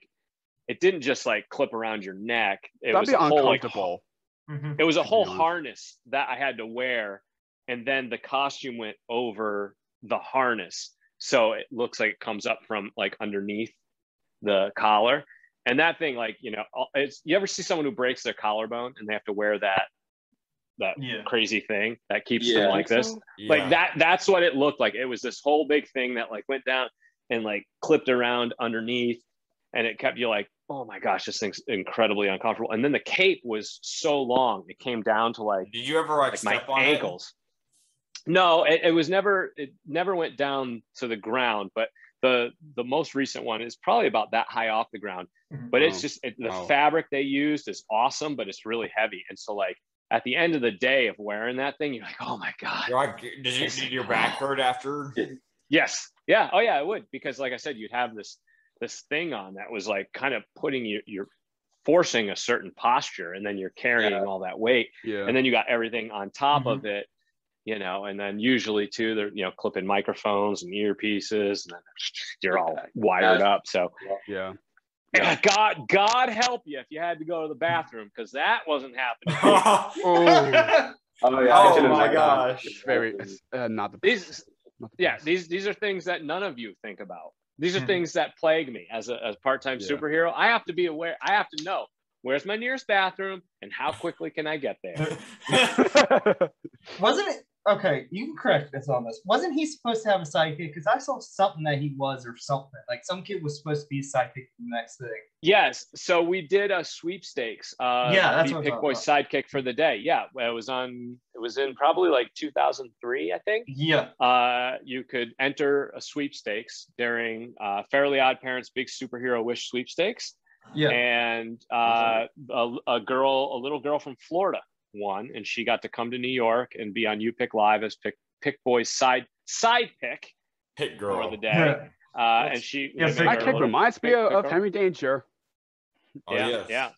it didn't just like clip around your neck it That'd was be a whole like uncomfortable. Mhm. it was a whole honest. harness that I had to wear, and then the costume went over the harness, so it looks like it comes up from like underneath the collar. And that thing, like you know, it's you ever see someone who breaks their collarbone and they have to wear that that Yeah. crazy thing that keeps Yeah. them like this? Like that. That's what it looked like. It was this whole big thing that like went down and like clipped around underneath, and it kept you like, oh my gosh, this thing's incredibly uncomfortable. And then the cape was so long, it came down to like Did you ever like, like my step on ankles. No, it, it was never. It never went down to the ground. But the the most recent one is probably about that high off the ground. Mhm. But it's Oh, just it, the wow. fabric they used is awesome, but it's really heavy. And so like at the end of the day of wearing that thing, you're like, oh my god. like, did, you, did your back hurt after? Yes. Yeah. Oh yeah, it would because like I said, you'd have this this thing on that was like kind of putting you you're forcing a certain posture, and then you're carrying Yeah. all that weight. Yeah. and then you got everything on top Mhm. of it you know and then usually too they're you know clipping microphones and earpieces and then you're all wired up so yeah. god god help you if you had to go to the bathroom because that wasn't happening Oh, Oh yeah. Oh my gosh. very. It's uh, not the. these not the yeah these these are things that none of you think about these are Mhm. things that plague me as a as part-time Yeah. superhero i have to be aware i have to know where's my nearest bathroom and how quickly can i get there Wasn't it? okay, you can correct us on this. Wasn't he supposed to have a sidekick? Because I saw something that he was or something. Like some kid was supposed to be a sidekick for the next thing. Yes. So we did a sweepstakes. Uh, Yeah, that's be what I'm Pick talking Boy's sidekick for the day. Yeah, it was on. It was in probably like 2003, I think. Yeah. Uh, you could enter a sweepstakes during uh, Fairly Odd Parents' Big Superhero Wish Sweepstakes, Yeah. and uh, a, a girl, a little girl from Florida, won, and she got to come to New York and be on You Pick Live as Pick Pick Boy's side side pick Hit for girl. the day. Uh, and she Yeah, we pick My her a kick little- reminds me of, of. Henry Danger. Oh, yeah, yes. yeah,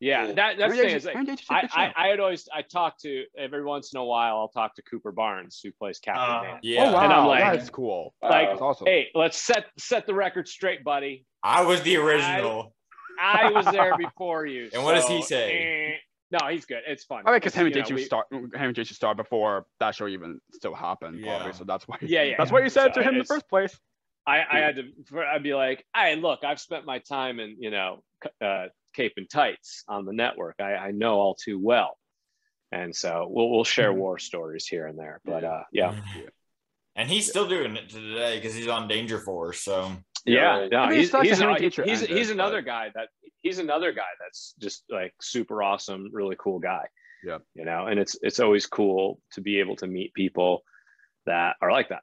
yeah. Yeah. That that's Henry the thing. Is like, Henry Danger's a I, good I show. I had always I talk to every once in a while I'll talk to Cooper Barnes who plays Captain Uh, Man. Yeah. Oh wow, And I'm like- that's cool. Like, That's awesome. Hey, let's set set the record straight, buddy. I was the original. I was there before you. And what does he say? eh. No, he's good. It's fun. I mean, because It's, Henry you know, Danger we- start Henry Danger started before that show even still happened. Yeah. Probably, so that's why. Yeah, yeah. That's what you said So to him in the first place. I, I had to. for- I'd be like, "Hey, look, I've spent my time in you know uh, Cape and Tights on the network. I, I know all too well." And so we'll we'll share Mm-hmm. war stories here and there. But uh, yeah, And he's still doing it today because he's on Danger Force. So yeah, right. no, I mean, he's it's like he's, the Henry an- Danger he's, he's another guy that he's another guy that's just like super awesome, really cool guy. Yeah. you know, and it's it's always cool to be able to meet people that are like that.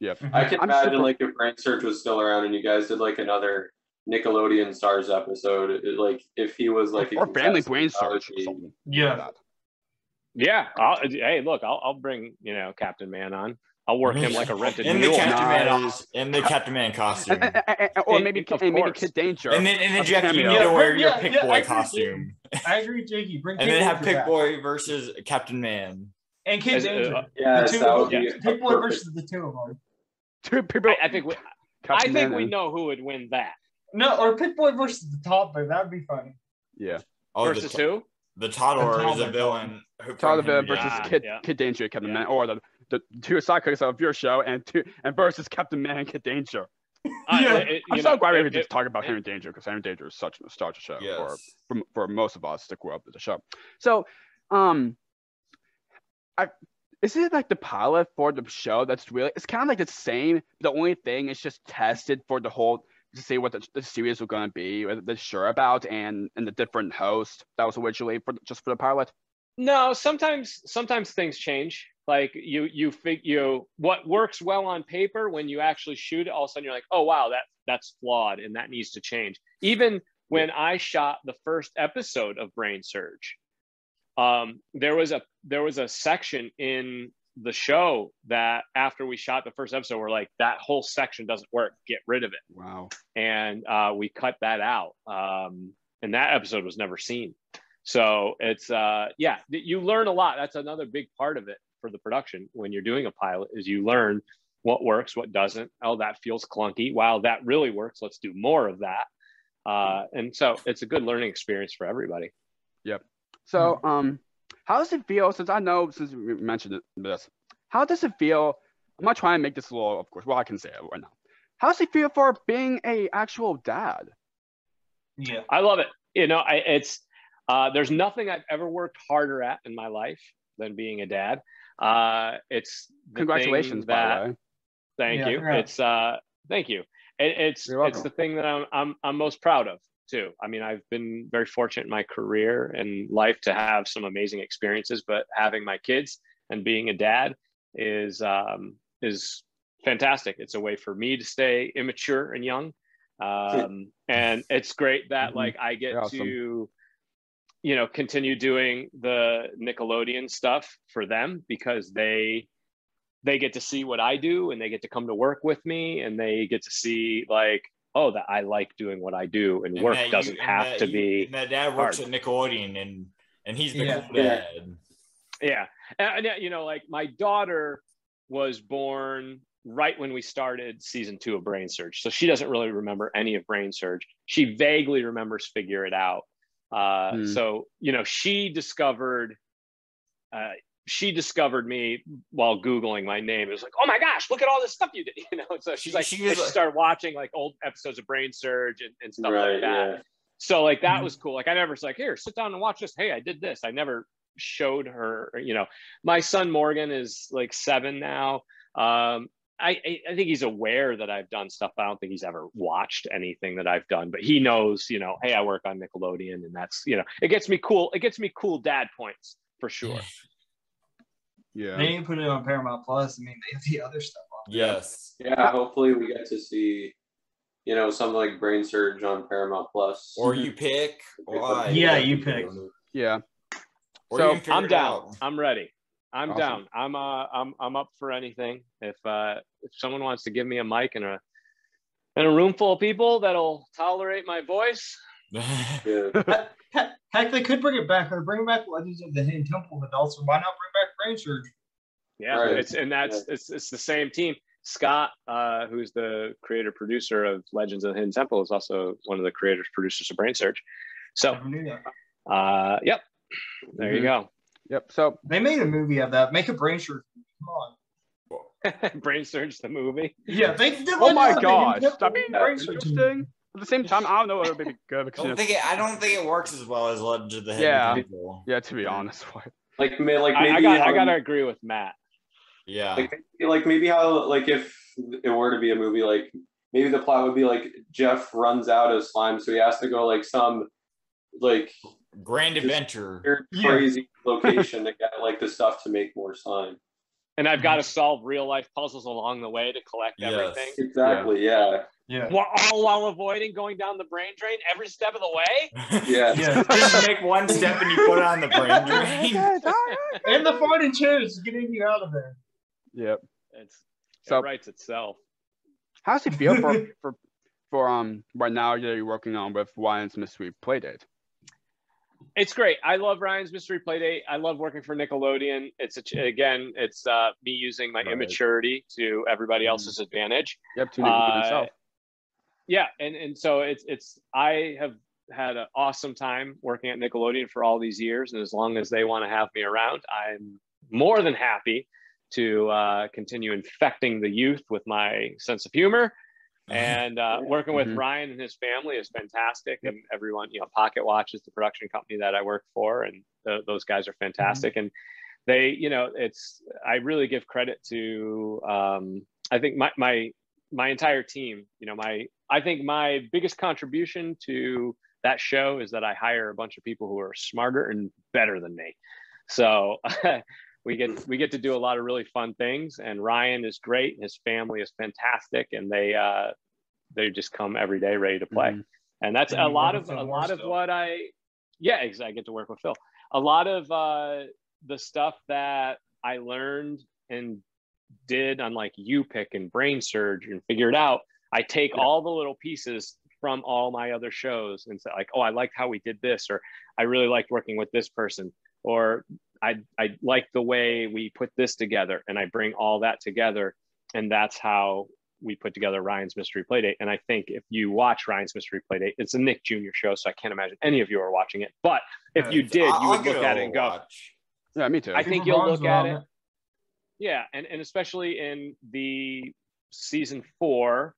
Yep. I can I'm imagine super- like if Brain Surge was still around and you guys did like another Nickelodeon Stars episode, it, like if he was like a or family brain surge or something. Yeah. like. Yeah. I'll, hey, look, I'll, I'll bring you know Captain Man on. I'll work him like a rented in the mule. Captain Man Nice. in the Captain Man costume. And- and- and- and- or maybe of and maybe. Kid Danger. And then and then As a Jack, you cameo. need to wear your Yeah, Pick yeah, I Boy agree. costume. I agree, Jakey. Bring And Kid then have Danger Pick back. Boy versus Captain Man. and Kid As- uh, Danger. The two that of them. be Pick Boy versus the two of them. Two people. I, I think we, I think Man we and- know who would win that No, or Pick Boy versus the toddler. That would be funny. Yeah. Oh, versus the, who? the toddler The is a toddler. villain. who Tyler Villain versus Ah, Kid yeah. Kid Danger, Captain Yeah. Man, or the the two sidekicks of your show, and two and versus Captain Man, and Kid Danger. I- Yeah. it- I'm you so know, glad we were just it- talking about it- Henry Danger because Henry Danger is such a nostalgia show for, Yes. for for most of us that grew up with the show. So, um, I is it like the pilot for the show that's really it's kind of like the same. The only thing is just tested for the whole to see what the, the series was going to be, what they're sure about, and and the different host that was originally for just for the pilot. No, sometimes sometimes things change. Like you you fig you what works well on paper when you actually shoot it, all of a sudden you're like, oh wow, that that's flawed and that needs to change. Even when I shot the first episode of Brain Surge, um, there was a there was a section in the show that after we shot the first episode, we're like, that whole section doesn't work. Get rid of it. Wow. and uh, we cut that out. Um, and that episode was never seen. So it's uh, yeah, you learn a lot. That's another big part of it for the production when you're doing a pilot is you learn what works, what doesn't. Oh, that feels clunky. Wow, that really works. Let's do more of that. Uh, and so it's a good learning experience for everybody. So, um, how does it feel? Since I know, since we mentioned this, how does it feel? I'm not trying to make this a little, of course. Well, I can say it right now. How does it feel for being a actual dad? Yeah. I love it. You know, I, it's uh, there's nothing I've ever worked harder at in my life than being a dad. Uh, it's the thing Congratulations, that, by the way. Thank Yeah, you. congrats. It's uh thank you. It, it's it's the thing that I'm I'm I'm most proud of too. I mean, I've been very fortunate in my career and life to have some amazing experiences, but having my kids and being a dad is um is fantastic. It's a way for me to stay immature and young. Um and it's great that Mhm. like I get awesome. to you know continue doing the Nickelodeon stuff for them because they they get to see what I do and they get to come to work with me and they get to see like oh that I like doing what I do and, And work you- doesn't and have that to be and that dad works hard. at Nickelodeon and and he's the Yeah. cool dad. yeah and, and, you know like my daughter was born right when we started season two of brain surge so she doesn't really remember any of brain surge she vaguely remembers figure it out uh, Hmm. so you know she discovered uh, she discovered me while googling my name it was like oh my gosh look at all this stuff you did you know so she's She- like she was she started watching like old episodes of brain surge and, and stuff right, like that yeah. so like that Mhm. was cool. Like I never was like, here, sit down and watch this. Hey, I did this. I never showed her. You know, my son Morgan is like seven now. Um, I, I think he's aware that I've done stuff. But I don't think he's ever watched anything that I've done, but he knows, you know, hey, I work on Nickelodeon, and that's you know, it gets me cool. It gets me cool dad points for sure. Yeah. They didn't put it on Paramount Plus. I mean, they have the other stuff on. Yes. Yeah, hopefully we get to see, you know, something like Brain Surge on Paramount Plus. Or you pick. Why? Yeah, you pick. Yeah. Or So, you can figure I'm down. out. I'm ready. I'm Awesome. down. I'm uh I'm I'm up for anything. If uh if someone wants to give me a mic and a and a room full of people that'll tolerate my voice, Yeah. Heck, heck, they could bring it back or bring back Legends of the Hidden Temple of Adults, or why not bring back Brain Surge? yeah, Right. it's and that's it's it's the same team. Scott, uh, who's the creator producer of Legends of the Hidden Temple, is also one of the creators producers of Brain Surge. So, Never knew that. uh, yep, there you go. Yep. So They made a movie of that. Make a Brain Surge. Come on. Brain Surge the movie. Yeah, they did. Oh my Legends of the gosh, Temple that'd be Brain Surge movie. Interesting. At the same time, I don't know if it would be good I because you don't know, think it, I don't think it works as well as Legend of the Hidden Yeah. Temple. yeah, to be honest. Like, may, like I, maybe I got I how- gotta agree with Matt. Yeah. like, like maybe how like if it were to be a movie like maybe the plot would be like jeff runs out of slime so he has to go like some like Grand Adventure. weird, Yeah. crazy location to get like the stuff to make more slime And I've got to solve real life puzzles along the way to collect Yes. everything. exactly yeah Yeah. While, all while avoiding going down the brain drain every step of the way. yeah, Yeah. Just make one step and you put on the brain drain. and the farting chairs getting you out of there. Yep. It's So- it writes itself. How's does it feel for for for um right now that you're working on with Ryan's Mystery Playdate? It's great. I love Ryan's Mystery Playdate. I love working for Nickelodeon. It's a, ch- again, it's uh, me using my Right. immaturity to everybody else's advantage. Yep. To Nick Uh, himself. Yeah and and so it's it's i have had an awesome time working at nickelodeon for all these years and as long as they want to have me around i'm more than happy to uh, continue infecting the youth with my sense of humor. And uh, working with Mhm. ryan and his family is fantastic and everyone you know pocket watch is the production company that i work for and th- those guys are fantastic. And they you know it's i really give credit to um, i think my my my entire team you know my i think my biggest contribution to that show is that i hire a bunch of people who are smarter and better than me. So we get we get to do a lot of really fun things and ryan is great his family is fantastic and they uh they just come every day ready to play. Mhm. and that's And a lot of a lot of what i yeah exactly i get to work with phil. A lot of uh the stuff that i learned and did on like you pick and brain surge and figure it out i take Yeah. all the little pieces from all my other shows and say like oh i liked how we did this or i really liked working with this person or i i like the way we put this together and i bring all that together and that's how we put together Ryan's Mystery Playdate. And I think if you watch Ryan's Mystery Playdate, it's a Nick Jr. show, so I can't imagine any of you are watching it. But if you did, you would look at it and go, watch. Yeah, me too. I think you'll look at it. Yeah, and, and especially in the season four,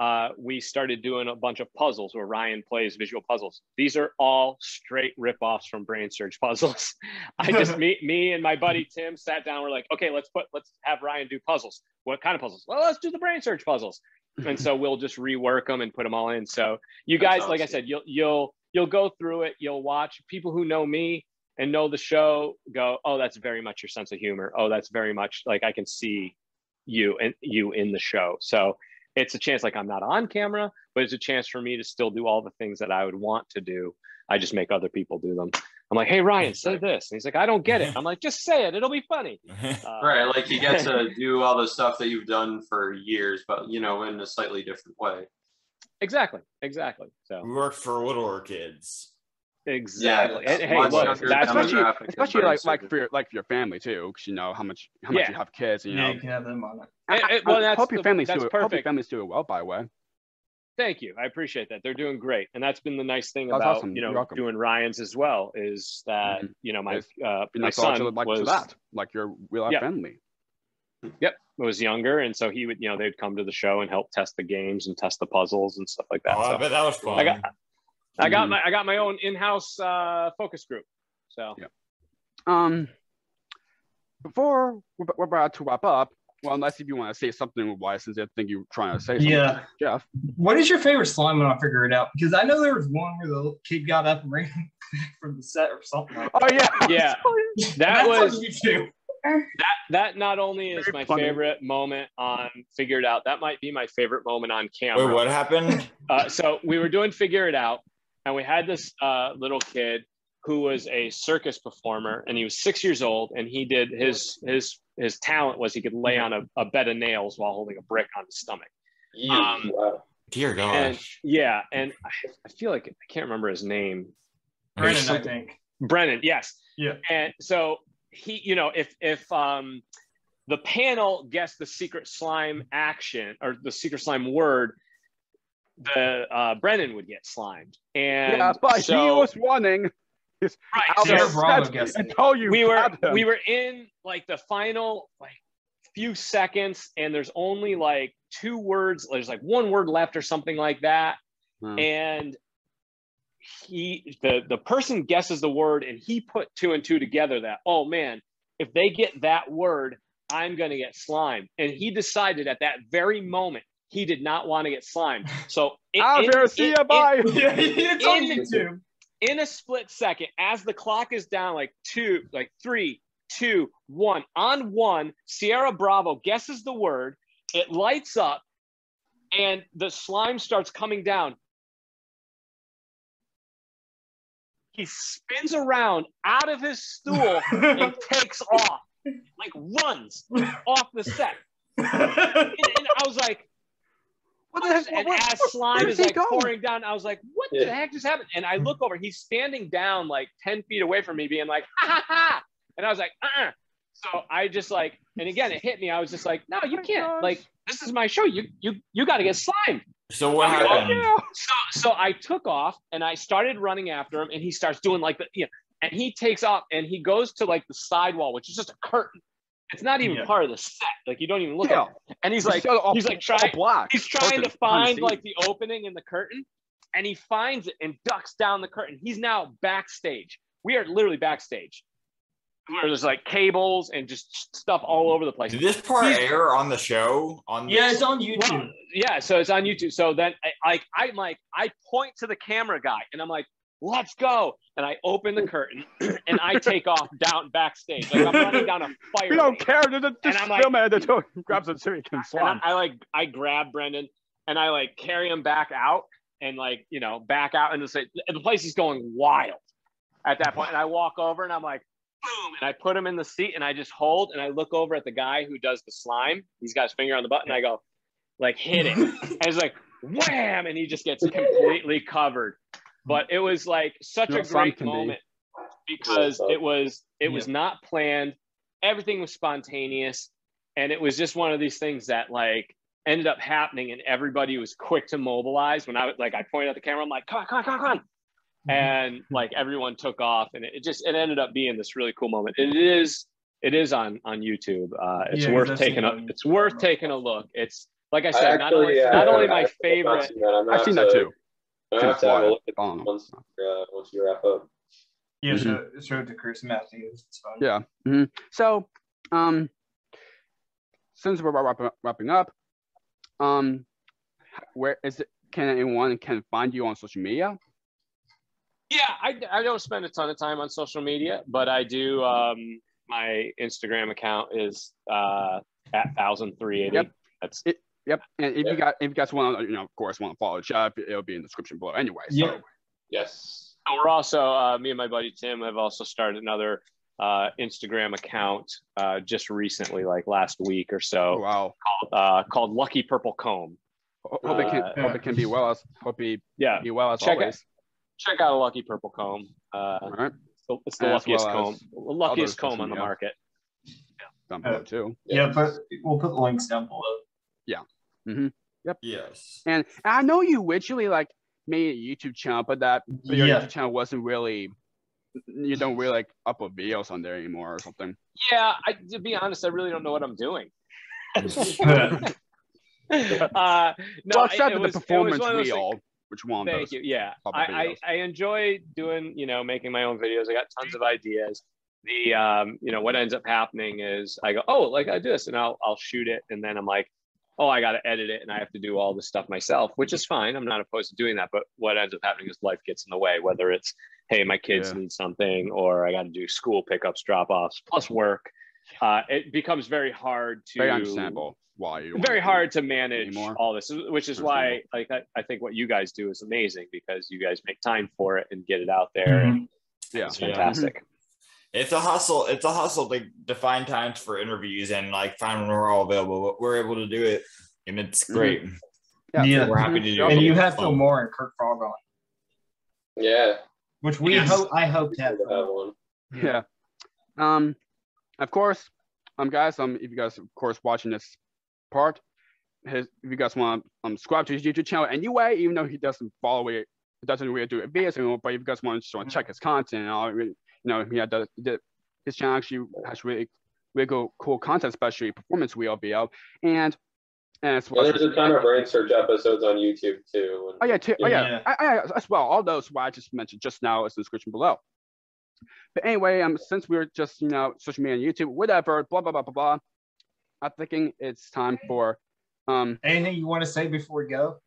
uh, we started doing a bunch of puzzles where Ryan plays visual puzzles. These are all straight rip-offs from Brain Surge puzzles. I just me me and my buddy Tim sat down. We're like, okay, let's put let's have Ryan do puzzles. What kind of puzzles? Well, let's do the Brain Surge puzzles. and so we'll just rework them and put them all in. So you That's guys, like I said, you'll you'll you'll go through it. You'll watch people who know me and know the show go, oh, that's very much your sense of humor. Oh, that's very much like I can see you and you in the show. So it's a chance like I'm not on camera, but it's a chance for me to still do all the things that I would want to do. I just make other people do them. I'm like, hey Ryan, say this. And he's like, I don't get it. I'm like, just say it. It'll be funny. Uh, right like you get to do all the stuff that you've done for years but you know in a slightly different way exactly. Exactly. So we worked for littler kids. exactly. Yeah, And, hey, look, that's what especially you, especially like like for your, like for your family too, because you know how much how much Yeah. you have kids. You Yeah, know, you can have them on it. It- it- I- well, that's hope your the- family's that's doing hope your perfect. family's doing well. By the way, Thank you. I appreciate that. They're doing great. And that's been the nice thing That's about, awesome. you know, doing Ryan's as well is that, Mhm. you know, my, Yes. uh, my nice to also son like was, that, like your real life Yeah. family. yep, was younger. And so he would, you know, they'd come to the show and help test the games and test the puzzles and stuff like that. Oh, I bet that was fun. I got, I got Mhm. my, I got my own in-house, uh, focus group. So Yeah. um, before we're, we're about to wrap up, well, unless if you want to say something, why since I think you're trying to say something, Yeah. Jeff. What is your favorite slime when I figure it out? Because I know there was one where the kid got up and ran from the set or something like that. Oh yeah, Yeah. That That's was on YouTube. that that not only is Very my funny. favorite moment on Figure It Out, that might be my favorite moment on camera. Wait, what happened? Uh, so we were doing Figure It Out, and we had this uh, little kid who was a circus performer, and he was six years old, and he did his his his talent was he could lay on a, a bed of nails while holding a brick on his stomach. Yeah. Um, wow. Dear And yeah, and I, I feel like I can't remember his name. Brennan, I think. Brennan, yes. Yeah. And so he, you know, if if um the panel guessed the secret slime action or the secret slime word, the uh Brennan would get slimed. And yeah, but he was running. Right. out so- Sarah Bravo guessed it. until you we were grabbed him. we were in like the final like few seconds and there's only like two words there's like one word left or something like that Hmm. and he the the person guesses the word and he put two and two together that oh man if they get that word i'm going to get slimed and he decided at that very moment he did not want to get slimed so in- Out in- there, see in- ya, bye. Yeah, it's on In- YouTube. In a split second as the clock is down like two like three two one on one sierra bravo guesses the word it lights up and the slime starts coming down. He spins around out of his stool and takes off like runs off the set. And, and i was like What the heck? and What- as slime did is he like go? pouring down, I was like, "What the heck just happened?" And I look over, he's standing down like ten feet away from me, being like, "Ha ha ha!" And I was like, "Uh." uh So I just like, and again, it hit me. I was just like, "No, you my can't. gosh. Like, this is my show. You you you got to get slimed." So what Oh, happened? Yeah. So so I took off and I started running after him, and he starts doing like the you know, and he takes off and he goes to like the sidewall, which is just a curtain. It's not even Yeah. part of the set. Like you don't even look Yeah. at it. And he's like, all- he's like all trying, black. he's trying curtain to find like the opening in the curtain and he finds it and ducks down the curtain he's now backstage we are literally backstage where there's like cables and just stuff all over the place Did this part He's- air on the show? On the- Yeah, it's on YouTube. Well, yeah so it's on youtube so then I, like i'm like i point to the camera guy and i'm like let's go and i open the curtain and i take off down backstage like i'm running down a fire We don't lane. care. Just, just And I'm like- film it until grabs it so he can and slime. I, I like I grab Brendan and I like carry him back out and like you know back out and the and the place is going wild at that point. And I walk over and I'm like boom and I put him in the seat and I just hold and I look over at the guy who does the slime. He's got his finger on the button. I go like hit it and he's like wham and he just gets completely covered. But it was like such You a great can be- moment because it was it was not planned. Everything was spontaneous. And it was just one of these things that like ended up happening and everybody was quick to mobilize. When i was like i pointed at the camera i'm like come on come on come on, come on. and like everyone took off and it just it ended up being this really cool moment. It is it is on on youtube. Uh it's Yeah, worth taking a it's worth taking a look. It's like i I said not only actually, uh, not only I my actually have favorite not seen that. I'm gonna I've seen that too. I'm gonna have to have a look at once, uh, once you wrap up. Yeah, Mhm. show, show it to Chris Matthews. It's fun. Yeah. hmm So, um, since we're wrapping up, wrapping up, um, where is it? Can anyone can find you on social media? Yeah, I, I don't spend a ton of time on social media, but I do. Um, my Instagram account is uh, at thousand three eighty. Yep. That's Yep. And if Yeah. you got if you guys want to, you know, of course, want to follow Jeff, it'll be in the description below anyway. So, Yeah. Yes. And we're also uh, me and my buddy Tim have also started another uh, Instagram account uh, just recently, like last week or oh, so, wow. uh, called Lucky Purple Comb. Ho- Hope it can hope it can be well as hope he Yeah, be well as Check it. always. check out a Lucky Purple Comb. Uh, All right. it's the, it's the As luckiest well comb, as luckiest comb on the social media. market. Down below too. Yeah, but we'll put the links down below. Yes. And I know you originally like made a YouTube channel, but that but your Yeah. YouTube channel wasn't really you don't really like upload videos on there anymore or something. Yeah, I, to be honest, I really don't know what I'm doing. uh, no, well, I- except it for was- the it was performance one of those things- wheel, which one of Thank those. you. Yeah, public I, I. I enjoy doing, you know, making my own videos. I got tons of ideas. the um, you know what ends up happening is I go, oh, like I do this, and I'll I'll shoot it, and then I'm like, oh, I got to edit it, and I have to do all this stuff myself, which is fine. I'm not opposed to doing that, but what ends up happening is life gets in the way. Whether it's hey, my kids Yeah. need something, or I got to do school pickups, drop offs, plus work. Uh, it becomes very hard to Very understandable why you. very hard to manage anymore. all this which is why like I, I think what you guys do is amazing because you guys make time for it and get it out there and Yeah. it's Yeah. fantastic It's a hustle. It's a hustle to, to find times for interviews and like find when we're all available. But we're able to do it, and it's Mhm. great. Yeah. Yeah. We're happy to do Mhm. it. And you have Fun. Phil Moore and Kirk Frog on, Yeah. which we Yes. hope I hope to have. to have one. Yeah. Um, of course, um, guys, um, if you guys, of course, watching this part, his, if you guys want to um subscribe to his YouTube channel anyway, even though he doesn't follow it, doesn't really do videos anymore, but if you guys want to just want to check his content and all, you know, he had the, the his channel actually has really really cool, cool content, especially performance wheel video, and and as well Well, as there's a ton of brain surge episodes on YouTube too. Oh yeah, too, oh yeah, Yeah. I, I, as well. All those what I just mentioned just now is in the description below. But anyway, um, since we're just you know social media, and YouTube, whatever, blah blah blah blah blah. I'm thinking it's time for um. Anything you want to say before we go?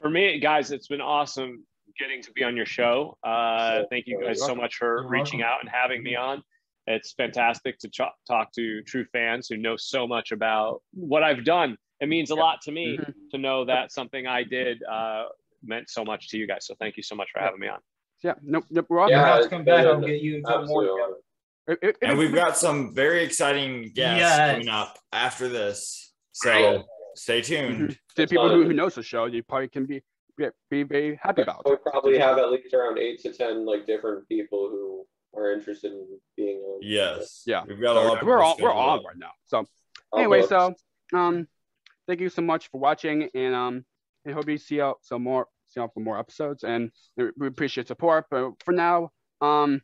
for me guys it's been awesome getting to be on your show uh, thank you guys so much for reaching out and having me on it's fantastic to ch- talk to true fans who know so much about what i've done it means a lot to me Mhm. to know that something i did uh, meant so much to you guys so thank you so much for having me on Yeah, no, no we're all Yeah, have to come back. I'll get you and Phil Moore Absolutely. together. It- it- And we've got some very exciting guests Yes. coming up after this. So stay tuned. mhm. the people who, who knows the show, you probably can be be, be very happy about. We probably have at least around eight to ten like different people who are interested in being on. Yes. Yeah. We've got a lot. We're all we're scheduled on right now. So I'll anyway, look. so um, thank you so much for watching, and um, I hope you see out some more, see out for more episodes, and we appreciate support. But for now, um,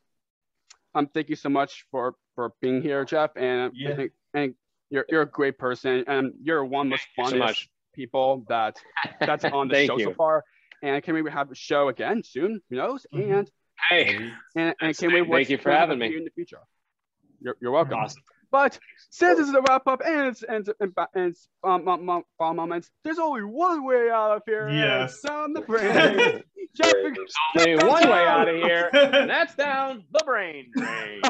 um, thank you so much for for being here, Jeff, and Yeah. and, and you're you're a great person, and you're one of the Thank so much. People that that's on the show you. so far. And can we have a show again soon? Who knows? Mhm. And hey and, and can we nice. watch Thank you for having me. in the future? You're, you're welcome. awesome But since this is a wrap up and it's, and, and, and it's um, um, um, moments, there's only one way out of here. Yes. it's down the brain. Jeff, only one way out of here and that's down the brain drain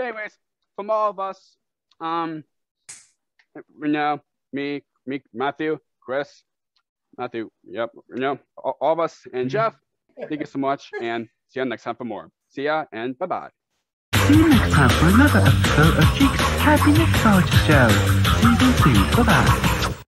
anyways, from all of us, um, Reno, me, me, Matthew, Chris, Matthew, yep, Reno, all, all of us, and mm-hmm. Jeff, thank you so much, and see you next time for more. See ya, and bye bye. See you next time for another episode of Jake's Happy Nostalgia Show, Season 2. Bye bye.